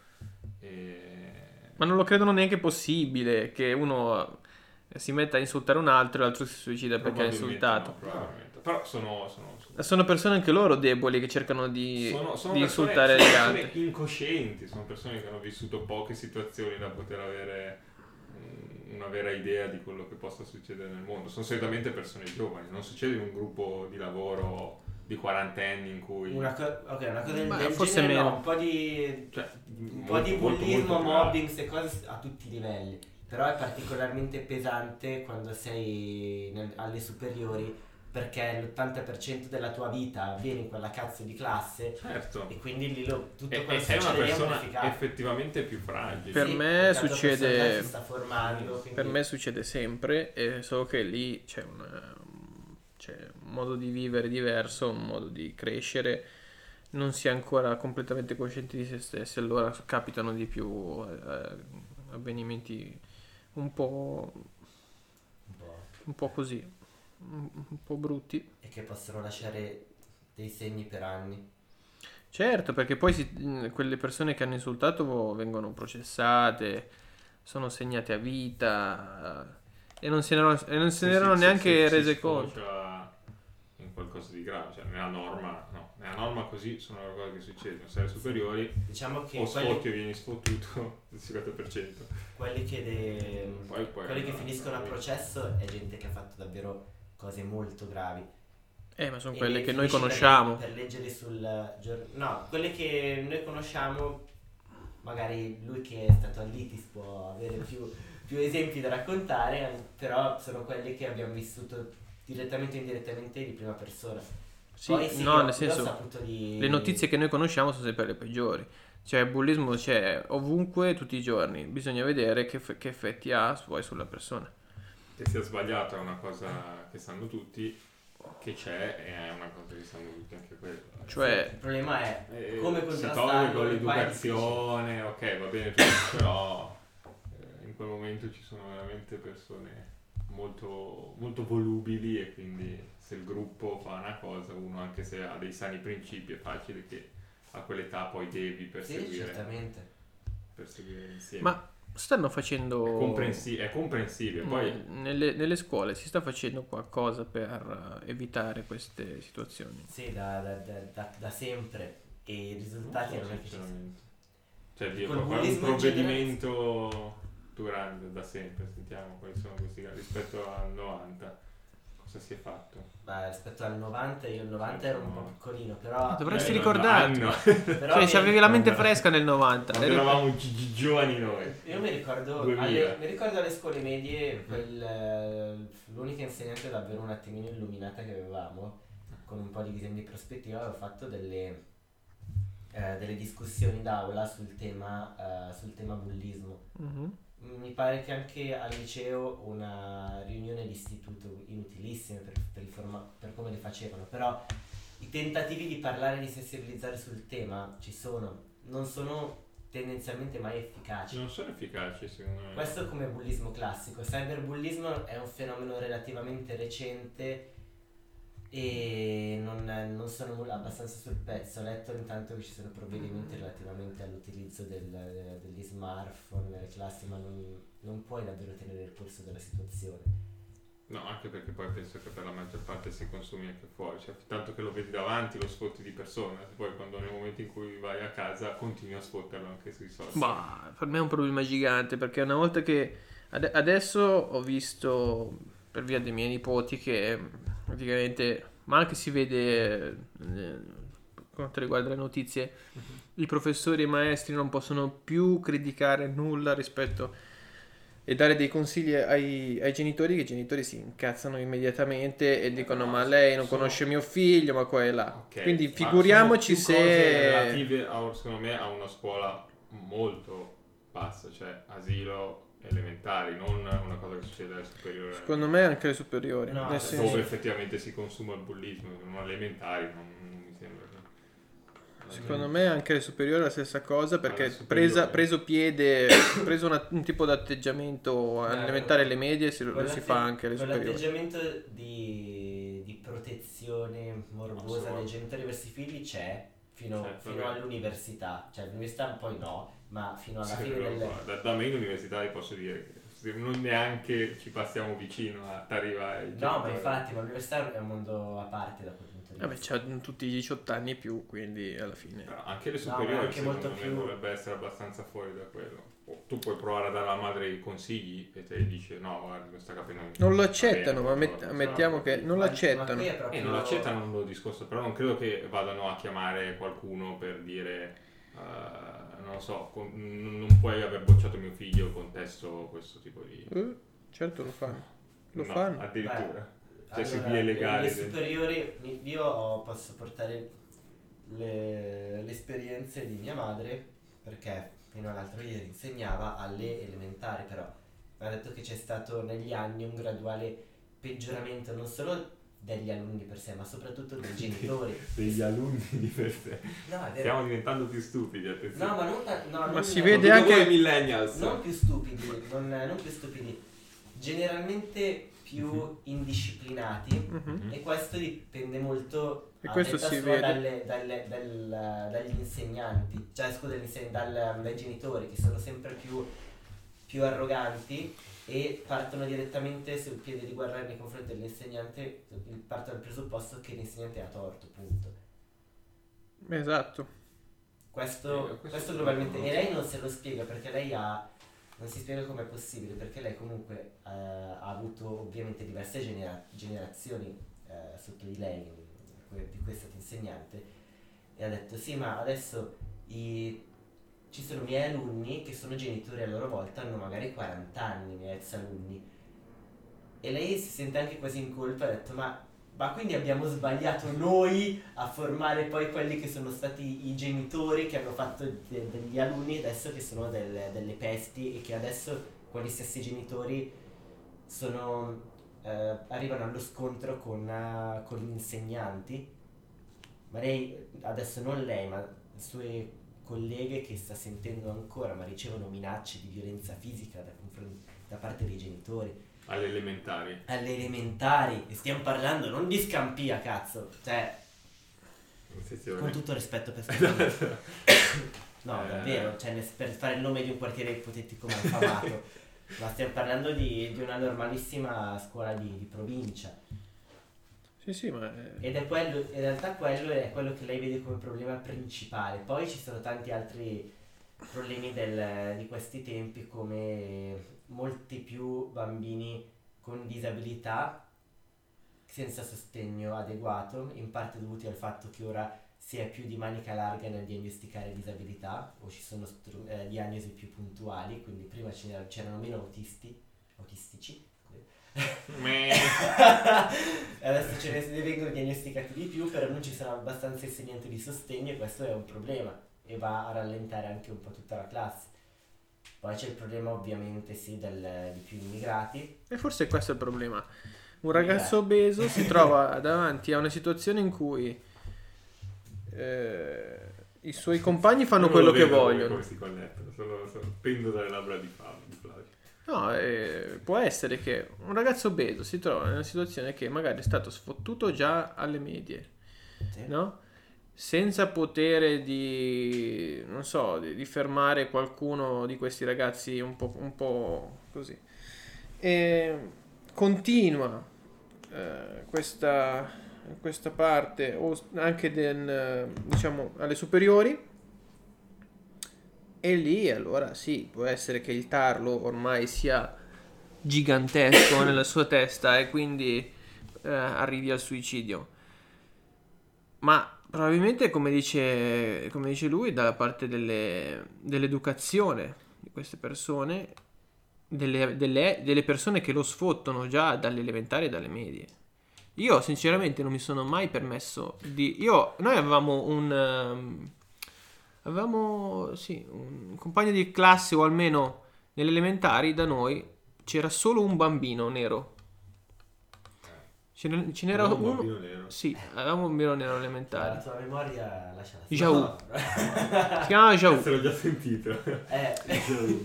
e... Ma non lo credono neanche possibile che uno eh, si metta a insultare un altro e l'altro si suicida perché ha insultato. no, probabilmente. Però sono, sono, sono, Sono persone anche loro deboli che cercano di, sono- sono di persone- insultare sono gli persone altri. incoscienti, sono persone che hanno vissuto poche situazioni da poter avere mm, una vera idea di quello che possa succedere nel mondo. Sono solitamente persone giovani, non succede in un gruppo di lavoro di quarantenni in cui... una, co- ok, una cosa del, Ma del forse genere, no, meno. un po' di cioè, un po' di bullismo, mobbing, queste cose a tutti i livelli. Però è particolarmente pesante quando sei nel- alle superiori perché l'80% della tua vita avviene in quella cazzo di classe Certo. e quindi lì lo, tutto E, quello e che sei una succede è persona effettivamente più fragile. Per Sì, me succede- personalità si sta formando, quindi- Per me succede sempre, e solo che lì c'è un, c'è un modo di vivere diverso, un modo di crescere. Non si è ancora completamente coscienti di se stessi, allora capitano di più eh, avvenimenti un po', un po'. così, un, po' brutti. e che possono lasciare dei segni per anni. Certo, perché poi si- quelle persone che hanno insultato vengono processate, sono segnate a vita e non se ne erano, e non se ne Sì, erano sì, neanche rese si conto. in qualcosa di grave, cioè nella norma, no, nella norma così sono le cose che succedono, alle superiori Diciamo che o quelli, sfotti o vieni sfottuto il 50%. quelli che, de- Poi- poi quelli che no, finiscono a processo è gente che ha fatto davvero cose molto gravi. Eh, ma sono quelle che noi per- conosciamo. Per, leggere sul gior- No, quelle che noi conosciamo, magari lui che è stato all'ITIS può avere più, più esempi da raccontare, però sono quelli che abbiamo vissuto direttamente o indirettamente di prima persona. Sì, Poi sì, no, nel senso, di... le notizie che noi conosciamo sono sempre le peggiori. Cioè, il bullismo c'è ovunque, tutti i giorni. Bisogna vedere che, f- che effetti ha poi sulla persona. Che sia sbagliato è una cosa che sanno tutti, che c'è è una cosa che sanno tutti anche quello. Cioè, Il problema è Eh, come si contrastarlo. toglie con l'educazione, ok, va bene tutto, però in quel momento ci sono veramente persone molto, molto volubili e quindi se il gruppo fa una cosa, uno anche se ha dei sani principi è facile che a quell'età poi devi difficile. Sì, perseguire, certamente. perseguire insieme. ma stanno è, facendo... comprensi- è comprensibile, poi Mm, nelle, nelle scuole si sta facendo qualcosa per evitare queste situazioni. Sì, da, da- da- da- sempre. E i risultati non so, non è che ci sono. sinceramente. Cioè, di Col un bullismo in durante da sempre, sentiamo quali sono questi casi rispetto al 90. Cosa si è fatto? Ma rispetto al 90, io il 90 ero un po' No. piccolino, però... Dovresti Eh, ricordarti. però Cioè, ci avevi la mente fresca nel 90. Quando eravamo gi- gi- giovani noi. Io mi ricordo, 2000. alle, mi ricordo alle scuole medie quel, l'unica insegnante davvero un attimino illuminata che avevamo, con un po' di disegni di prospettiva, aveva fatto delle, eh, delle discussioni d'aula sul tema, eh, sul tema bullismo. Mhm. Mi pare che anche al liceo una riunione d'istituto inutilissima per, per, il forma- per come le facevano, però i tentativi di parlare e di sensibilizzare sul tema ci sono, non sono tendenzialmente mai efficaci. Non sono efficaci secondo me. Questo è come bullismo classico. Cyberbullismo è un fenomeno relativamente recente e non, non sono abbastanza sul pezzo. Ho letto intanto che ci sono provvedimenti relativamente all'utilizzo del- degli smartphone nelle classi, ma non, non puoi davvero tenere il polso della situazione. No, anche perché poi penso che per la maggior parte si consumi anche fuori, cioè tanto che lo vedi davanti lo sfotti di persona, poi quando nel momento in cui vai a casa continui a sfotterlo anche sui social. Bah, per me è un problema gigante perché una volta che ade- adesso ho visto per via dei miei nipoti che praticamente, ma anche si vede eh, quanto riguarda le notizie, i professori e i maestri non possono più criticare nulla rispetto e dare dei consigli ai, ai genitori che i genitori si incazzano immediatamente e dicono ma lei non sono- conosce mio figlio ma qua e là. Ok, quindi figuriamoci se relative a, secondo me a una scuola molto bassa, cioè asilo elementari, non una cosa che succede alle superiori. secondo me anche le superiori No, senso- dove effettivamente si consuma il bullismo, non elementari, non, non mi sembra. Secondo me anche le superiori è la stessa cosa perché Alle presa, preso piede, preso una- un tipo di atteggiamento Eh, elementare alle medie si, lo si fa anche alle superiori. Quell'atteggiamento di, di protezione morbosa dei genitori verso i figli c'è fino, Certo, fino vabbè. all'università, cioè all'università poi no, ma fino alla Sì, fine però, del... da, da me in università vi posso dire che non neanche ci passiamo vicino a arrivare No, ma infatti, ma l'università è un mondo a parte da quel punto di Vabbè, vista. c'ha tutti i 18 anni e più, quindi alla fine. Però anche le No, superiori anche secondo molto più- dovrebbe essere abbastanza fuori da quello. Tu puoi provare a dare alla madre i consigli e te dici no, guarda, non sta capendo niente. Non lo accettano, bene, ma met- ammettiamo che non l'accettano. E non l'accettano non lo discorso, però non credo che vadano a chiamare qualcuno per dire, eh, non lo so, con- non puoi aver bocciato mio figlio, contesto questo tipo di... Eh, certo lo fanno. Lo No, fanno. Addirittura. Cioè si Allora, vie legali. Le superiori, mi- io posso portare le, le esperienze di mia madre perché fino all'altro ieri insegnava alle elementari, però mi ha detto che c'è stato negli anni un graduale peggioramento non solo degli alunni per sé, ma soprattutto dei genitori. degli alunni di per sé. No, è vero. Stiamo diventando più stupidi, attenzione. No, ma non, ta- no, Ma non- si vede anche- voi millennials. non più stupidi, non, non più stupidi, generalmente più indisciplinati Mhm. e questo dipende molto E a questo si vede. dalle- dalle- dal- dagli insegnanti, cioè scusa, dal- dai genitori che sono sempre più, più arroganti e partono direttamente sul piede di guerra nei confronti dell'insegnante, partono dal presupposto che l'insegnante ha torto, punto. Esatto. Questo, Eh, questo questo globalmente. E lei non se lo spiega perché lei ha. Non si spiega come è possibile perché lei comunque eh, ha avuto ovviamente diverse genera- generazioni eh, sotto di lei, di cui è stata insegnante, e ha detto sì, ma adesso i- ci sono miei alunni che sono genitori a loro volta, hanno magari 40 anni, miei ex alunni. E lei si sente anche quasi in colpa, ha detto ma Ma quindi abbiamo sbagliato noi a formare poi quelli che sono stati i genitori che hanno fatto de- degli alunni adesso che sono del- delle pesti e che adesso quegli stessi genitori sono, eh, arrivano allo scontro con, eh, con gli insegnanti. Ma lei, adesso non lei, ma le sue colleghe che sta sentendo ancora, ma ricevono minacce di violenza fisica da, da parte dei genitori Alle elementari. alle elementari e stiamo parlando non di Scampia cazzo cioè con Sezione. tutto rispetto per Scampia no Eh. davvero cioè, per fare il nome di un quartiere ipotetico malfamato ma stiamo parlando di, di una normalissima scuola di, di provincia. Sì, sì, ma... eh, ed è quello in realtà quello è quello che lei vede come problema principale. Poi ci sono tanti altri problemi del- di questi tempi come molti più bambini con disabilità senza sostegno adeguato, in parte dovuti al fatto che ora si è più di manica larga nel diagnosticare disabilità o ci sono stru- eh, diagnosi più puntuali, quindi prima c'erano meno autisti, autistici, adesso ce ne ne vengono diagnosticati di più, però non ci sono abbastanza insegnanti di sostegno e questo è un problema e va a rallentare anche un po' tutta la classe. Poi c'è il problema ovviamente sì del, di più immigrati. E forse questo è il problema. Un ragazzo obeso si trova davanti a una situazione in cui eh, i suoi compagni fanno Non quello lo che vogliono. Come si connettono, sono, sono, pendo dalle labbra. Di Flavio. No, eh, può essere che un ragazzo obeso si trova in una situazione che magari è stato sfottuto già alle medie, Sì. no? Senza potere di, non so, di, di fermare qualcuno di questi ragazzi un po', un po' così. E continua eh, questa, questa parte, o anche del, diciamo, alle superiori. E lì allora sì, può essere che il tarlo ormai sia gigantesco nella sua testa e quindi eh, arrivi al suicidio. Ma probabilmente, come dice, come dice lui, dalla parte delle- dell'educazione di queste persone, delle, delle- delle persone che lo sfottano già dalle elementari e dalle medie. Io sinceramente non mi sono mai permesso di... Io, noi avevamo un... ehm, avevamo, sì, un compagno di classe o almeno nelle elementari da noi c'era solo un bambino nero. Ce ne- ce n'era un uno... bambino nero. Sì, avevamo un bambino nero La elementare. tua memoria lascia la Jau. No. Si chiamava Jau. Se l'ho già sentito. eh,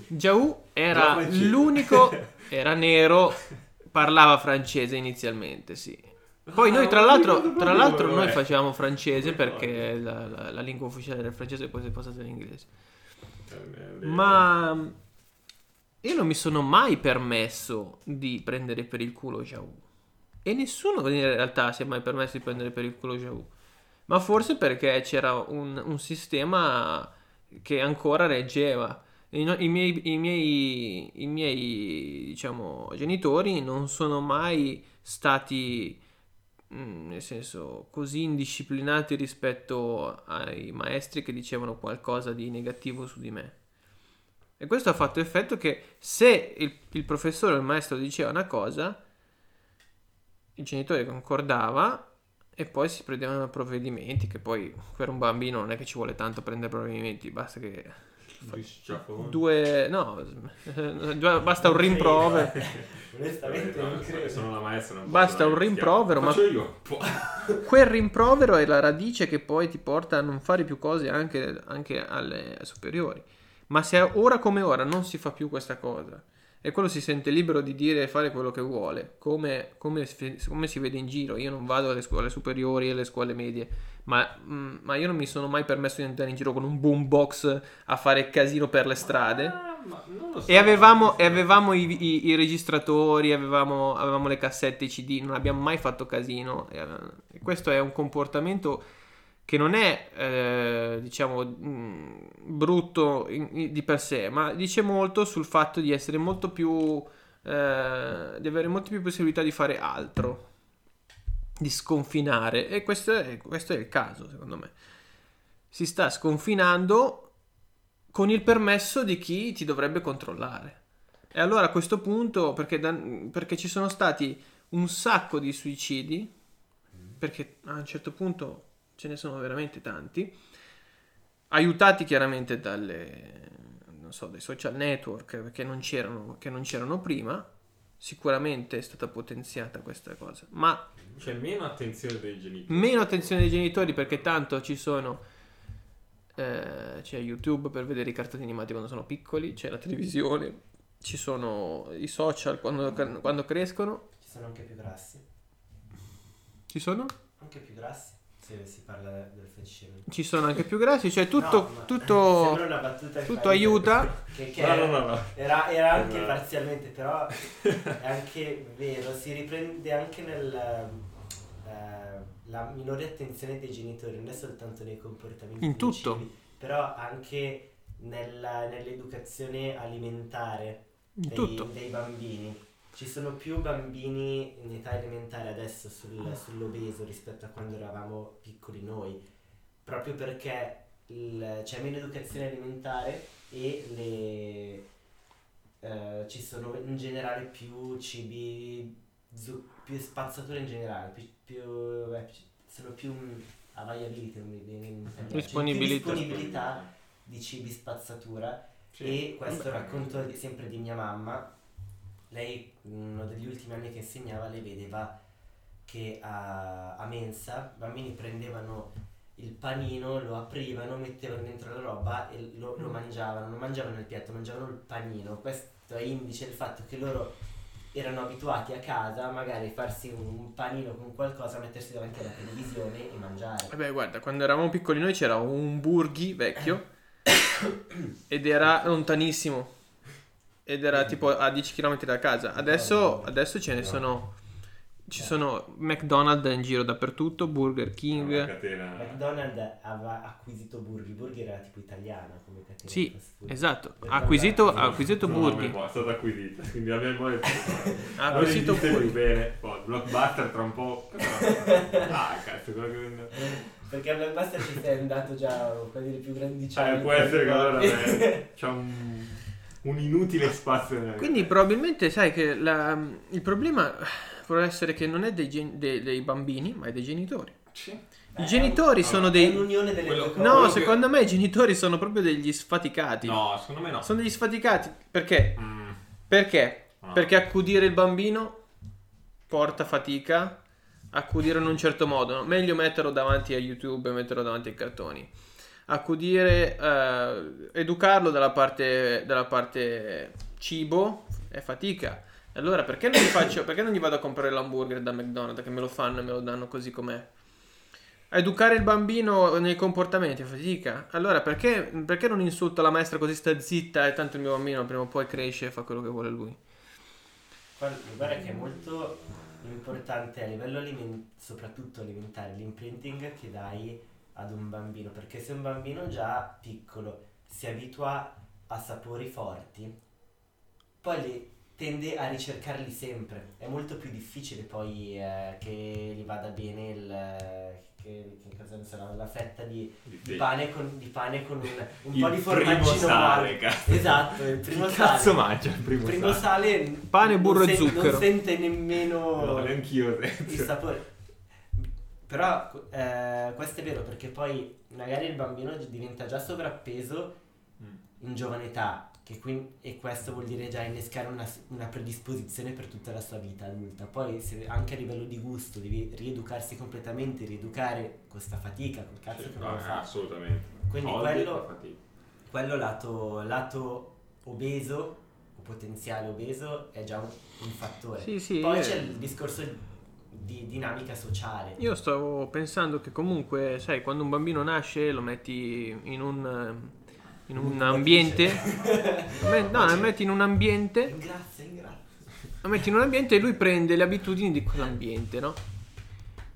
Jau era l'unico, era nero, parlava francese inizialmente, sì. Poi noi tra l'altro, tra l'altro noi facevamo francese perché la, la- la lingua ufficiale del francese poi si è passata all'inglese. Ma io non mi sono mai permesso di prendere per il culo Jau. E nessuno in realtà si è mai permesso di prendere per il culo Jau. Ma forse perché c'era un, un sistema che ancora reggeva. I, i miei, i miei, i miei, diciamo, genitori non sono mai stati, mm, nel senso, così indisciplinati rispetto ai maestri che dicevano qualcosa di negativo su di me. E questo ha fatto effetto che se il, il professore o il maestro diceva una cosa, il genitore concordava e poi si prendevano provvedimenti, che poi per un bambino non è che ci vuole tanto prendere provvedimenti, basta che Due no, due- basta un rimprovero. Onestamente non no, credo. Sono la maestra, non Basta un rimprovero, ma- Faccio io. Può. Quel rimprovero è la radice che poi ti porta a non fare più cose anche, anche alle superiori. Ma se ora come ora non si fa più questa cosa e quello si sente libero di dire e fare quello che vuole, come, come si- come si vede in giro. Io non vado alle scuole superiori e alle scuole medie, ma, mm, ma io non mi sono mai permesso di andare in giro con un boombox a fare casino per le strade. Ah, ma so. E avevamo, e avevamo i, i- i registratori, avevamo, avevamo le cassette, i CD, non abbiamo mai fatto casino. E, eh, questo è un comportamento che non è, eh, diciamo, mh, brutto in- in- di per sé, ma dice molto sul fatto di essere molto più, eh, di avere molte più possibilità di fare altro, di sconfinare. E questo è, questo è il caso, secondo me. Si sta sconfinando con il permesso di chi ti dovrebbe controllare. E allora a questo punto, perché, da- perché ci sono stati un sacco di suicidi, perché a un certo punto ce ne sono veramente tanti, aiutati chiaramente dalle, non so, dai social network che non c'erano, che non c'erano prima, sicuramente è stata potenziata questa cosa, ma C'è meno attenzione dei genitori. meno attenzione dei genitori perché tanto ci sono eh, c'è YouTube per vedere i cartoni animati quando sono piccoli, c'è la televisione, ci sono i social quando, quando crescono. Ci sono anche più grassi. Ci sono? Anche più grassi. Se si parla del fetishing. Ci sono anche più grassi, cioè tutto, No, ma- tutto, tutto aiuta. Che, che No, no, no, no. Era, era anche Era- parzialmente, però è anche vero, si riprende anche nel eh, la minore attenzione dei genitori, non è soltanto nei comportamenti In tutto. cibi, però anche nella- nell'educazione alimentare dei, tutto. dei bambini. Ci sono più bambini in età elementare adesso sul- sull'obeso rispetto a quando eravamo piccoli noi, proprio perché il- c'è meno educazione alimentare e le, eh, ci sono in generale più cibi, zu- più spazzatura in generale, più, più- eh, sono più mm, availability, non mi viene in italiano, Disponibilità. più disponibilità di cibi spazzatura Sì. e questo Vabbè, racconto di- sempre di mia mamma. Lei, uno degli ultimi anni che insegnava, lei vedeva che a, a mensa i bambini prendevano il panino, lo aprivano, mettevano dentro la roba e lo, lo mangiavano. Non mangiavano il piatto, mangiavano il panino. Questo è indice del fatto che loro erano abituati a casa magari a farsi un panino con qualcosa, mettersi davanti alla televisione e mangiare. Vabbè, guarda, quando eravamo piccoli noi c'era un burghi vecchio ed era lontanissimo. Ed era tipo a 10 km da casa. Adesso, adesso ce ne sono. Ci sono McDonald's in giro dappertutto, Burger King. catena. McDonald's aveva acquisito Burger. Burger era tipo italiana come catena. Sì, esatto. Ha acquisito, ha acquisito No, Burghi. memoria, è stata acquisita. Quindi la memoria Ha acquisito Burghi. bene. Poi Blockbuster tra un po'. Ah, cazzo, quello che vende. Perché a Blockbuster ci sei andato già quelli più grandicini. Eh, può essere che allora c'è un, un inutile spazio nella Quindi probabilmente sai che la- il problema può essere che non è dei, gen- dei- dei bambini, ma è dei genitori. Sì. I genitori sono È dei... un'unione delle Quello- due cose. No, che- secondo me i genitori sono proprio degli sfaticati. No, secondo me no. Sono degli sfaticati. Perché? Mm, Perché? Ah. Perché accudire il bambino porta fatica. Accudire in un certo modo. no? Meglio metterlo davanti a YouTube e metterlo davanti ai cartoni. Accudire, eh, educarlo dalla parte, dalla parte cibo è fatica. Allora perché non, gli faccio, perché non gli vado a comprare l'hamburger da McDonald's che me lo fanno e me lo danno così com'è? A educare il bambino nei comportamenti è fatica. Allora perché, perché non insulto la maestra così sta zitta e tanto il mio bambino prima o poi cresce e fa quello che vuole lui? Guarda, guarda che è molto importante a livello alimen- soprattutto alimentare l'imprinting che dai ad un bambino. Perché se un bambino già piccolo si abitua a sapori forti, poi li- tende a ricercarli sempre. È molto più difficile poi eh, che gli vada bene il... Che, che cosa ne so, la- fetta di, di pane con, di pane con un, un po' di formaggino sale, cazzo. Esatto, il primo Chi sale. cazzo mangia il primo, Il primo sale? sale Pane, non burro e zucchero. Non sente nemmeno No, neanch'io il sapore. Però eh, questo è vero perché poi magari il bambino diventa già sovrappeso Mm. in giovane età che quin- e questo vuol dire già innescare una, una predisposizione per tutta la sua vita adulta. Poi se anche a livello di gusto devi rieducarsi completamente, rieducare questa fatica, col cazzo Sì, che no, non eh, fa. assolutamente. Quindi quello-. Quello lato, lato obeso o potenziale obeso è già un, un fattore. Sì, sì. Poi eh, c'è il discorso di dinamica sociale. Io stavo pensando che comunque, sai, quando un bambino nasce lo metti in un, in un ambiente... Me- No, lo metti in un ambiente Ringrazia, ringrazia. lo metti in un ambiente e lui prende le abitudini di quell'ambiente, no?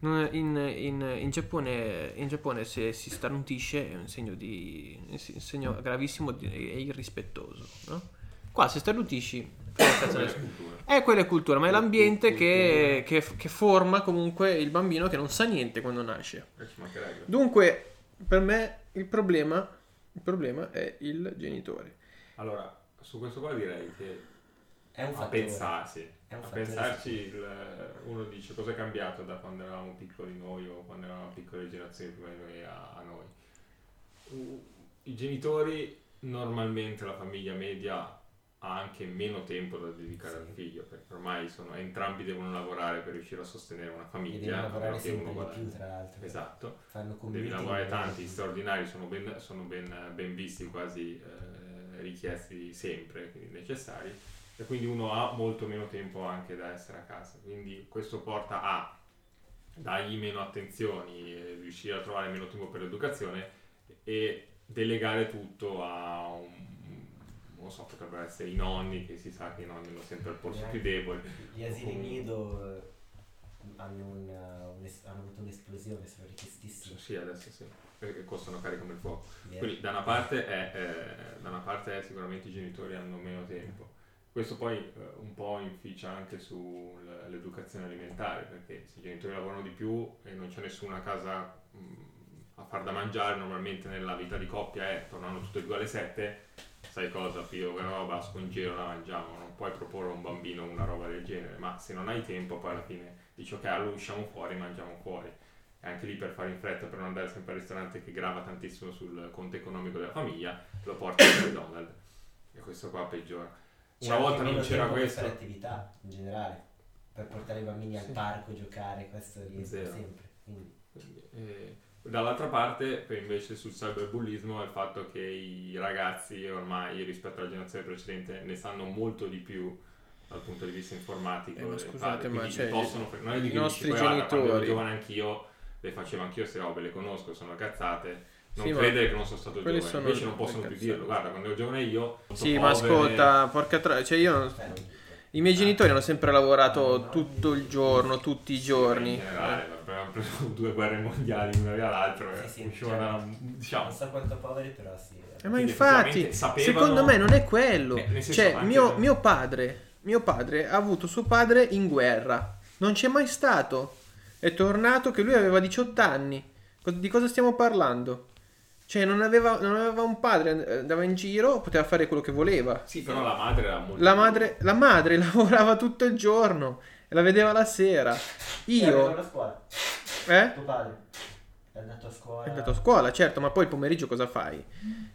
In, in- in Giappone, in Giappone se si starnutisce è un segno, di, un segno gravissimo e irrispettoso, no? Qua se starnutisci è so. cultura. è quella è cultura, ma è l'ambiente che, che- che forma comunque il bambino che non sa niente quando nasce. Eh. Dunque, per me il problema, il problema è il genitore. Allora, su questo qua direi che È un a fattore. pensarsi. È un A fattore. pensarci, il- uno dice cosa è cambiato da quando eravamo piccoli noi o quando eravamo piccole generazioni prima di noi a, a noi. I genitori, normalmente la famiglia media ha anche meno tempo da dedicare al Sì. figlio, perché ormai sono, entrambi devono lavorare per riuscire a sostenere una E famiglia. devi a lavorare sempre di più, tra l'altro. Esatto. Fanno Devi lavorare tanti, eh, straordinari, sono ben, sono ben, ben visti, quasi eh, richiesti sempre, quindi necessari, e quindi uno ha molto meno tempo anche da essere a casa. Quindi questo porta a dargli meno attenzioni, e riuscire a trovare meno tempo per l'educazione e delegare tutto a un... non so, potrebbero essere i nonni, che si sa che i nonni hanno sempre il polso più debole. Gli asili nido eh, hanno, un, uh, un'es- hanno avuto un'esplosione, sono richiestissimi. Sì, adesso sì, perché costano cari come il fuoco. Yeah. Quindi da una, parte è, eh, da una parte è sicuramente i genitori hanno meno tempo. Questo poi eh, un po' inficia anche sull'educazione alimentare, perché se i genitori lavorano di più e non c'è nessuno a casa mh, a far da mangiare, normalmente nella vita di coppia è tornano tutte e due alle 7, sai cosa, figlio, quella roba, giro, la mangiamo, non puoi proporre a un bambino una roba del genere, ma se non hai tempo poi alla fine dici ok, allora usciamo fuori, mangiamo fuori. E anche lì per fare in fretta, per non andare sempre al ristorante che grava tantissimo sul conto economico della famiglia, lo porti al McDonald's. E questo qua peggiora. C'è Una anche volta non c'era per questo. fare attività in generale, per portare i bambini al Sì. parco, giocare, questo riesco Zero. sempre. Quindi, Quindi, eh, dall'altra parte, invece sul cyberbullismo, è il fatto che i ragazzi ormai rispetto alla generazione precedente ne sanno molto di più dal punto di vista informatico. Eh, ma scusate, ma cioè, possono non è i di che nostri dici, "Poi guarda, quando ero genitori- giovane anch'io, le facevo anch'io queste robe, le conosco, sono cazzate. Non Sì, credere che non sono stato giovane, sono invece non possono più dirlo. Guarda, quando ero giovane io. Sì, ma ascolta, porca tra... Cioè io non- eh, non- I miei genitori hanno sempre lavorato tutto il giorno, tutti i giorni. In generale, abbiamo preso due guerre mondiali una via l'altra. Sì, sì, uscivano cioè, da- diciamo, non so quanto poveri, però sì. Eh, ma infatti, sapevano- secondo me non è quello. Eh, Cioè, mio, mio padre, mio padre ha avuto suo padre in guerra. Non c'è mai stato. È tornato che lui aveva 18 anni. Di cosa stiamo parlando? Cioè, non aveva, non aveva un padre, andava in giro, poteva fare quello che voleva. Sì, però la madre era molto. La madre, la madre lavorava tutto il giorno la vedeva la sera. Io... Io, eh? Tuo padre è andato a scuola. È andato a scuola, certo, ma poi il pomeriggio cosa fai?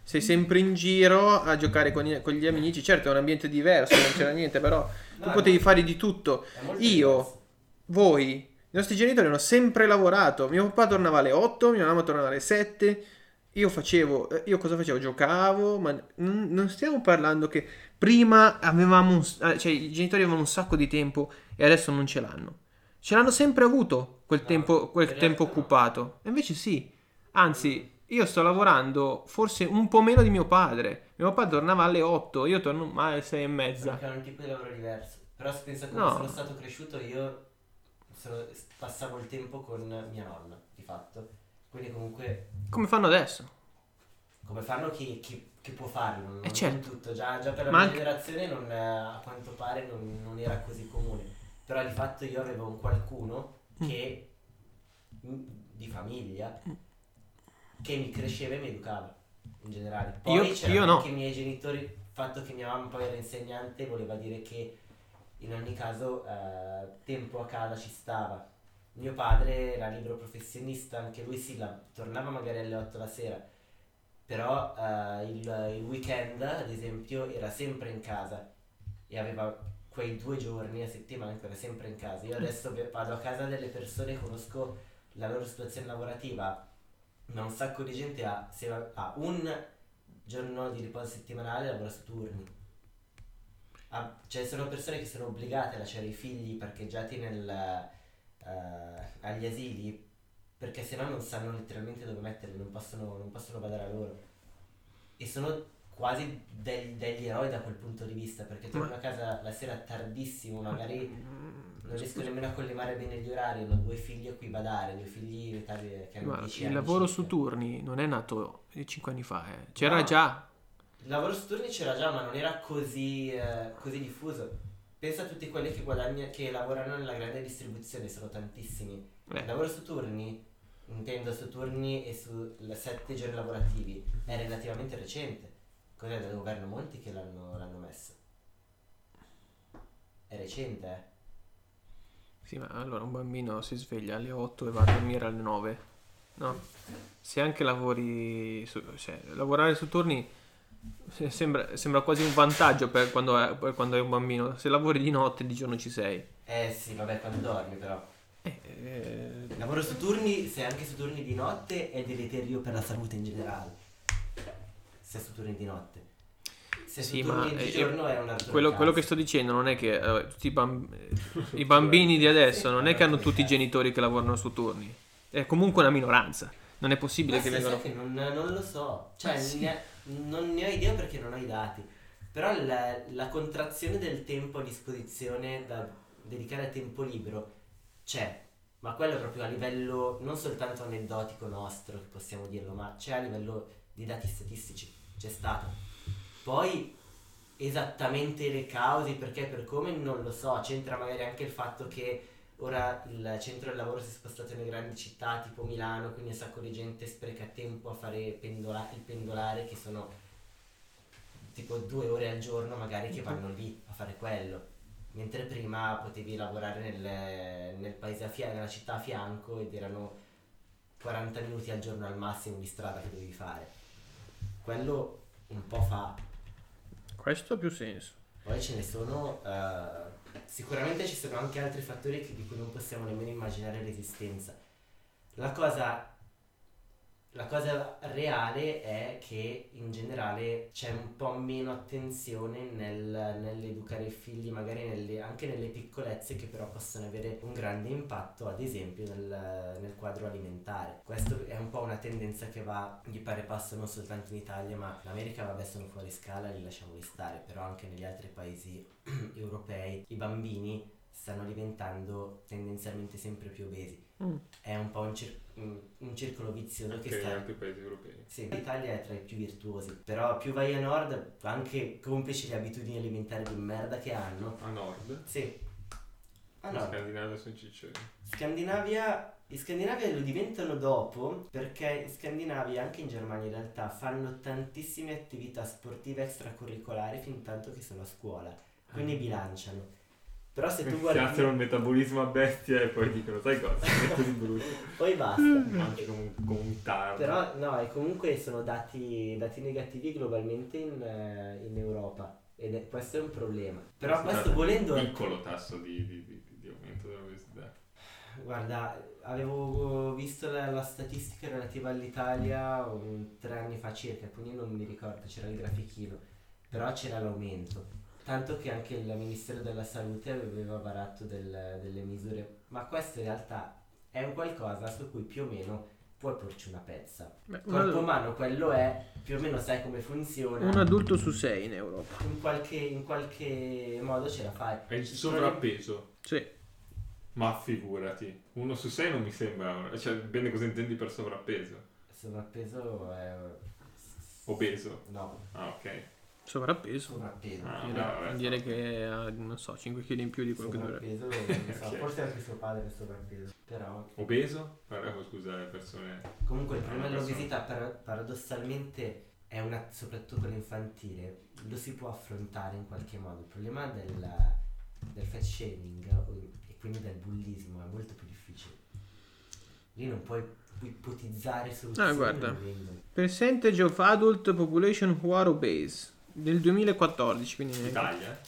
Sei sempre in giro a giocare con, i- con gli amici, certo è un ambiente diverso, non c'era niente, però No, tu potevi fare di tutto. Io, diverso. voi, i nostri genitori hanno sempre lavorato. Mio papà tornava alle 8, mia mamma tornava alle 7. Io facevo, eh, io cosa facevo? Giocavo, ma non, stiamo parlando che prima avevamo, un, eh, cioè i genitori avevano un sacco di tempo e adesso non ce l'hanno. Ce l'hanno sempre avuto quel No, tempo, quel tempo occupato. E invece sì. Anzi, io sto lavorando forse un po' meno di mio padre. Mio papà tornava alle 8, io torno alle 6 e mezza. Perché è un tipo di lavoro diverso. Però se penso a come No. sono stato cresciuto io sono- passavo il tempo con mia nonna, di fatto. Quindi comunque Come fanno adesso? come fanno chi, chi- chi può farlo? Non, Eh, certo. tutto. Già, già per la mia anche- generazione non, a quanto pare non, non era così comune. Però di fatto io avevo un qualcuno Mm. che mm, di famiglia che mi cresceva e mi educava in generale. Poi Io- c'erano io no. anche i miei genitori, il fatto che mia mamma poi era insegnante voleva dire che in ogni caso eh, tempo a casa ci stava. Mio padre era libero professionista, anche lui sì, la- tornava magari alle 8 la sera, però eh, il, il weekend, ad esempio, era sempre in casa e aveva quei due giorni a settimana era sempre in casa. Io adesso ve- vado a casa delle persone, conosco la loro situazione lavorativa, ma un sacco di gente ha, ha- un giorno di riposo settimanale lavora su turni. Ha- cioè sono persone che sono obbligate a lasciare i figli parcheggiati nel, eh, agli asili perché sennò non sanno letteralmente dove metterli, non possono, non possono badare a loro. E sono quasi del- degli eroi da quel punto di vista perché tornano a casa la sera tardissimo, magari non riescono nemmeno a collimare bene gli orari, hanno due figli a cui badare, due figli in che hanno Ma 10 il lavoro su turni non è nato 5 anni fa, eh. c'era No. già. Il lavoro su turni c'era già, ma non era così, eh, così diffuso. Pensa a tutti quelli che guadagnano, che lavorano nella grande distribuzione, sono tantissimi. Eh. Il lavoro su turni, intendo su turni e su sette giorni lavorativi, è relativamente recente. Cos'è dal governo Monti che l'hanno, l'hanno messo? recente. eh. Sì, ma allora un bambino si sveglia alle 8 e va a dormire alle 9. No? Se anche lavori, su, cioè, lavorare su turni se- sembra, sembra quasi un vantaggio per quando, è, per quando hai un bambino. Se lavori di notte, di giorno ci sei. Eh sì, vabbè, quando dormi però. Eh, eh, Il lavoro su turni, se anche su turni di notte, è deleterio per la salute in generale. Se è su turni di notte. Se Sì, ma, di eh, giorno è un altro quello, quello che sto dicendo non è che eh, tutti i, bamb- i bambini di adesso non è che hanno tutti i genitori che lavorano su turni. È comunque una minoranza. Non è possibile Ma che vengano. che non, non lo so. Cioè, sì. ne- non ne ho idea perché non ho i dati. Però la, la contrazione del tempo a disposizione da dedicare a tempo libero c'è. Ma quello proprio a livello non soltanto aneddotico nostro, possiamo dirlo, ma c'è a livello di dati statistici. C'è stato. Poi esattamente le cause, perché per come non lo so, c'entra magari anche il fatto che ora il centro del lavoro si è spostato nelle grandi città tipo Milano, quindi un sacco di gente spreca tempo a fare pendola- il pendolare che sono tipo due ore al giorno magari che vanno lì a fare quello. Mentre prima potevi lavorare nel, nel paese a fianco, nella città a fianco ed erano 40 minuti al giorno al massimo di strada che dovevi fare. Quello un po' fa. Questo ha più senso. Poi ce ne sono, eh, sicuramente ci sono anche altri fattori che- di cui non possiamo nemmeno immaginare l'esistenza. La cosa, la cosa reale è che in generale c'è un po' meno attenzione nel, nell'educare i figli, magari nelle- anche nelle piccolezze che però possono avere un grande impatto, ad esempio nel, nel quadro alimentare. Questa è un po' una tendenza che va di pari passo non soltanto in Italia, ma in America vabbè sono fuori scala, li lasciamo stare, però anche negli altri paesi europei i bambini stanno diventando tendenzialmente sempre più obesi. Mm. È un po' un, cir- un- circolo vizioso Anche che in sta... altri paesi europei. Sì, l'Italia è tra i più virtuosi, però più vai a nord, anche complici le abitudini alimentari di merda che hanno. A nord, Sì. Ah in no, Scandinavia sono ciccioni. Scandinavia, in Scandinavia lo diventano dopo perché in Scandinavia, anche in Germania in realtà, fanno tantissime attività sportive extracurricolari fin tanto che sono a scuola, quindi bilanciano. Però se tu Piazzano il guardi, metabolismo a bestia e poi dicono, sai cosa, metto di brutto. poi basta. Mangi come un, come un tardo. Però no, e comunque sono dati, dati negativi globalmente in, eh, in Europa ed è, questo è un problema. Però questo tratta di un volendo... piccolo tasso di, di, di, di aumento dell'obesità. Guarda, avevo visto la, la statistica relativa all'Italia tre anni fa circa, quindi non mi ricordo, c'era il grafichino, però c'era l'aumento. Tanto che anche il Ministero della Salute aveva varato del- delle misure, ma questo in realtà è un qualcosa su cui più o meno puoi porci una pezza. Beh, Corpo un, umano quello è, più o meno sai come funziona. un adulto su sei in Europa. in, qualche, in qualche modo ce la fai. È il sovrappeso. Sì. Ma figurati, uno su sei non mi sembra, cioè dipende cosa intendi per sovrappeso. Sovrappeso è... Obeso. No, Ah, ok. Sovrappeso. sovrappeso. Ah, Direi, vabbè, vabbè. direi che ha, non so, 5 kg in più di quello che dovrebbe. sovrappeso, so, forse anche suo padre è sovrappeso. Però Obeso? Parliamo, scusa, le persone... comunque il problema dell'obesità par- paradossalmente è una, soprattutto quello infantile, lo si può affrontare in qualche modo. Il problema del, del fat shaming e quindi del bullismo è molto più difficile. Lì non puoi, ipotizzare soluzioni. Ah, guarda. Percentage of adult population who are obese del 2014, quindi Italia?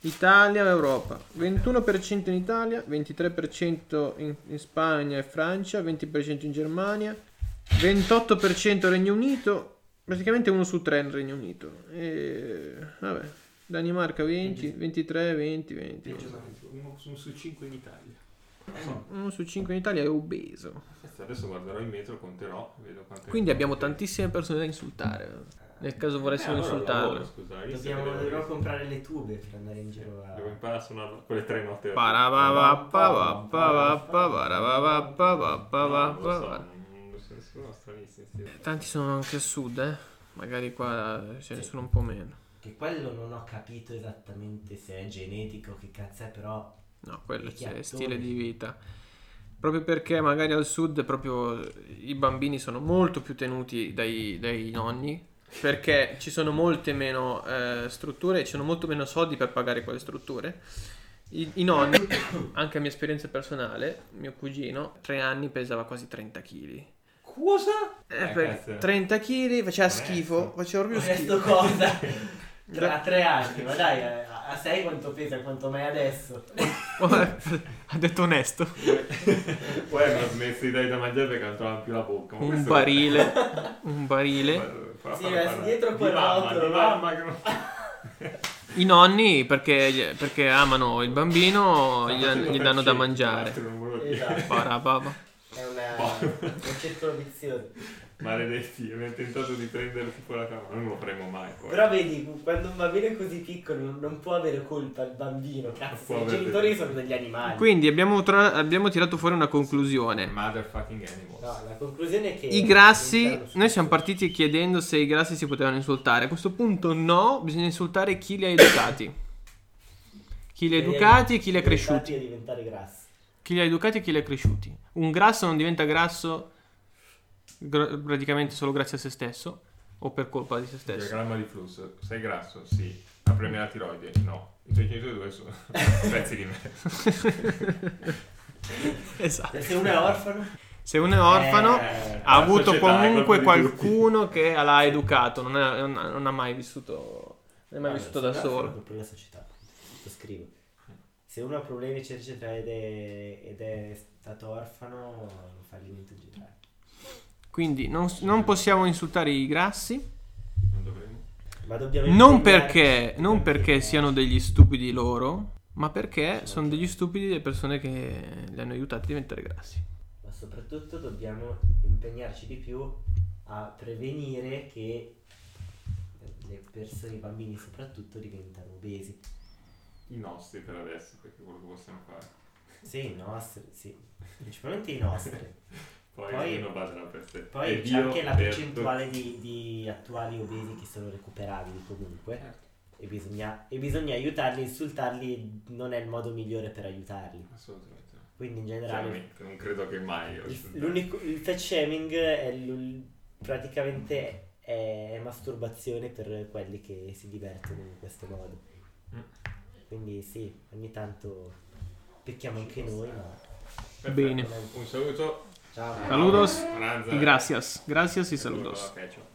Italia e Europa. 21% in Italia, 23% in, in Spagna e Francia, 20% in Germania, 28% Regno Unito, praticamente uno su tre in Regno Unito. E, vabbè, Danimarca 20, 23, 20, 20. Uno, uno su cinque in Italia. Uno su 5 in Italia è obeso. Adesso guarderò in metro, conterò, vedo quante... Quindi abbiamo tantissime persone da insultare. Nel caso volessimo Eh, allora insultarle. lavoro, scusa, Dobbiamo, che- comprare le tube per andare in giro a... Devo imparare a suonare quelle tre note. Tanti sono anche a sud, eh. Magari qua ce ne sono un po' meno. Che quello non ho capito esattamente se è genetico, che cazzo è, però No, quello chiattoni. stile di vita. Proprio perché magari al sud proprio i bambini sono molto più tenuti dai, dai nonni. Perché ci sono molte meno eh, strutture, ci sono molto meno soldi per pagare quelle strutture. I, i nonni, anche a mia esperienza personale, mio cugino, tre anni pesava quasi 30 kg. Cosa? Eh, Eh, per- cazzo. 30 kg faceva Onesto. schifo, faceva proprio Questo schifo. cosa? Tra- a tre anni, ma dai, a, a sei quanto pesa e quanto mai adesso? ha detto onesto. Poi hanno smesso di dare da mangiare perché non trovano più la bocca. Un questo- barile, un barile. Sì, fa- dietro di quel mamma, di va. mamma che non- I nonni perché, perché amano il bambino gli, gli danno da mangiare. Esatto. È una, un circolo vizioso. Maledetti, abbiamo tentato di prendere tipo la camera, non lo faremo mai poi. Però vedi, quando un bambino è così piccolo non, può avere colpa il bambino, cazzo, i genitori sono degli animali. Quindi abbiamo, tra- abbiamo tirato fuori una conclusione. Motherfucking animals. No, la conclusione è che... I grassi, noi siamo partiti chiedendo se i grassi si potevano insultare. A questo punto no, bisogna insultare chi li ha educati. Chi li ha educati e chi li ha cresciuti. a diventare grassi. Chi li ha educati e chi li ha cresciuti. Un grasso non diventa grasso gra- praticamente solo grazie a se stesso o per colpa di se stesso. Diagramma di flusso. Sei grasso? Sì. Ha problemi alla tiroide? No. I tuoi genitori dove sono? Pezzi di me. esatto. Se uno è orfano? Se uno è orfano, Eh, ha la avuto società comunque qualcuno che l'ha educato, non, è- non ha- non ha mai vissuto, non è mai Guarda, vissuto da solo. della società. Lo scrivo. Se uno ha problemi eccetera eccetera ed è, ed è stato orfano, non fa niente in generale. Quindi non, non possiamo insultare i grassi, Non perché, non perché siano degli stupidi loro, ma perché sono degli stupidi le persone che li hanno aiutati a diventare grassi. Ma soprattutto dobbiamo impegnarci di più a prevenire che le persone, i bambini soprattutto, diventano obesi. I nostri per adesso, perché è quello che possiamo fare. Sì, i nostri, sì. Principalmente i nostri. Poi, Poi- ognuno bacerà per sé. Poi E c'è anche la per percentuale di, di attuali obesi che sono recuperabili comunque. Certo. E bisogna, e bisogna aiutarli, insultarli non è il modo migliore per aiutarli. Assolutamente. Quindi in generale Chiaramente, non credo che mai. il, l'unico, il fat shaming è l'ul- praticamente è, è masturbazione per quelli che si divertono in questo modo. Mm. Quindi sì, ogni tanto picchiamo anche noi, ma Perfetto. Bene. Un saluto. Saludos y gracias. Gracias y saludos.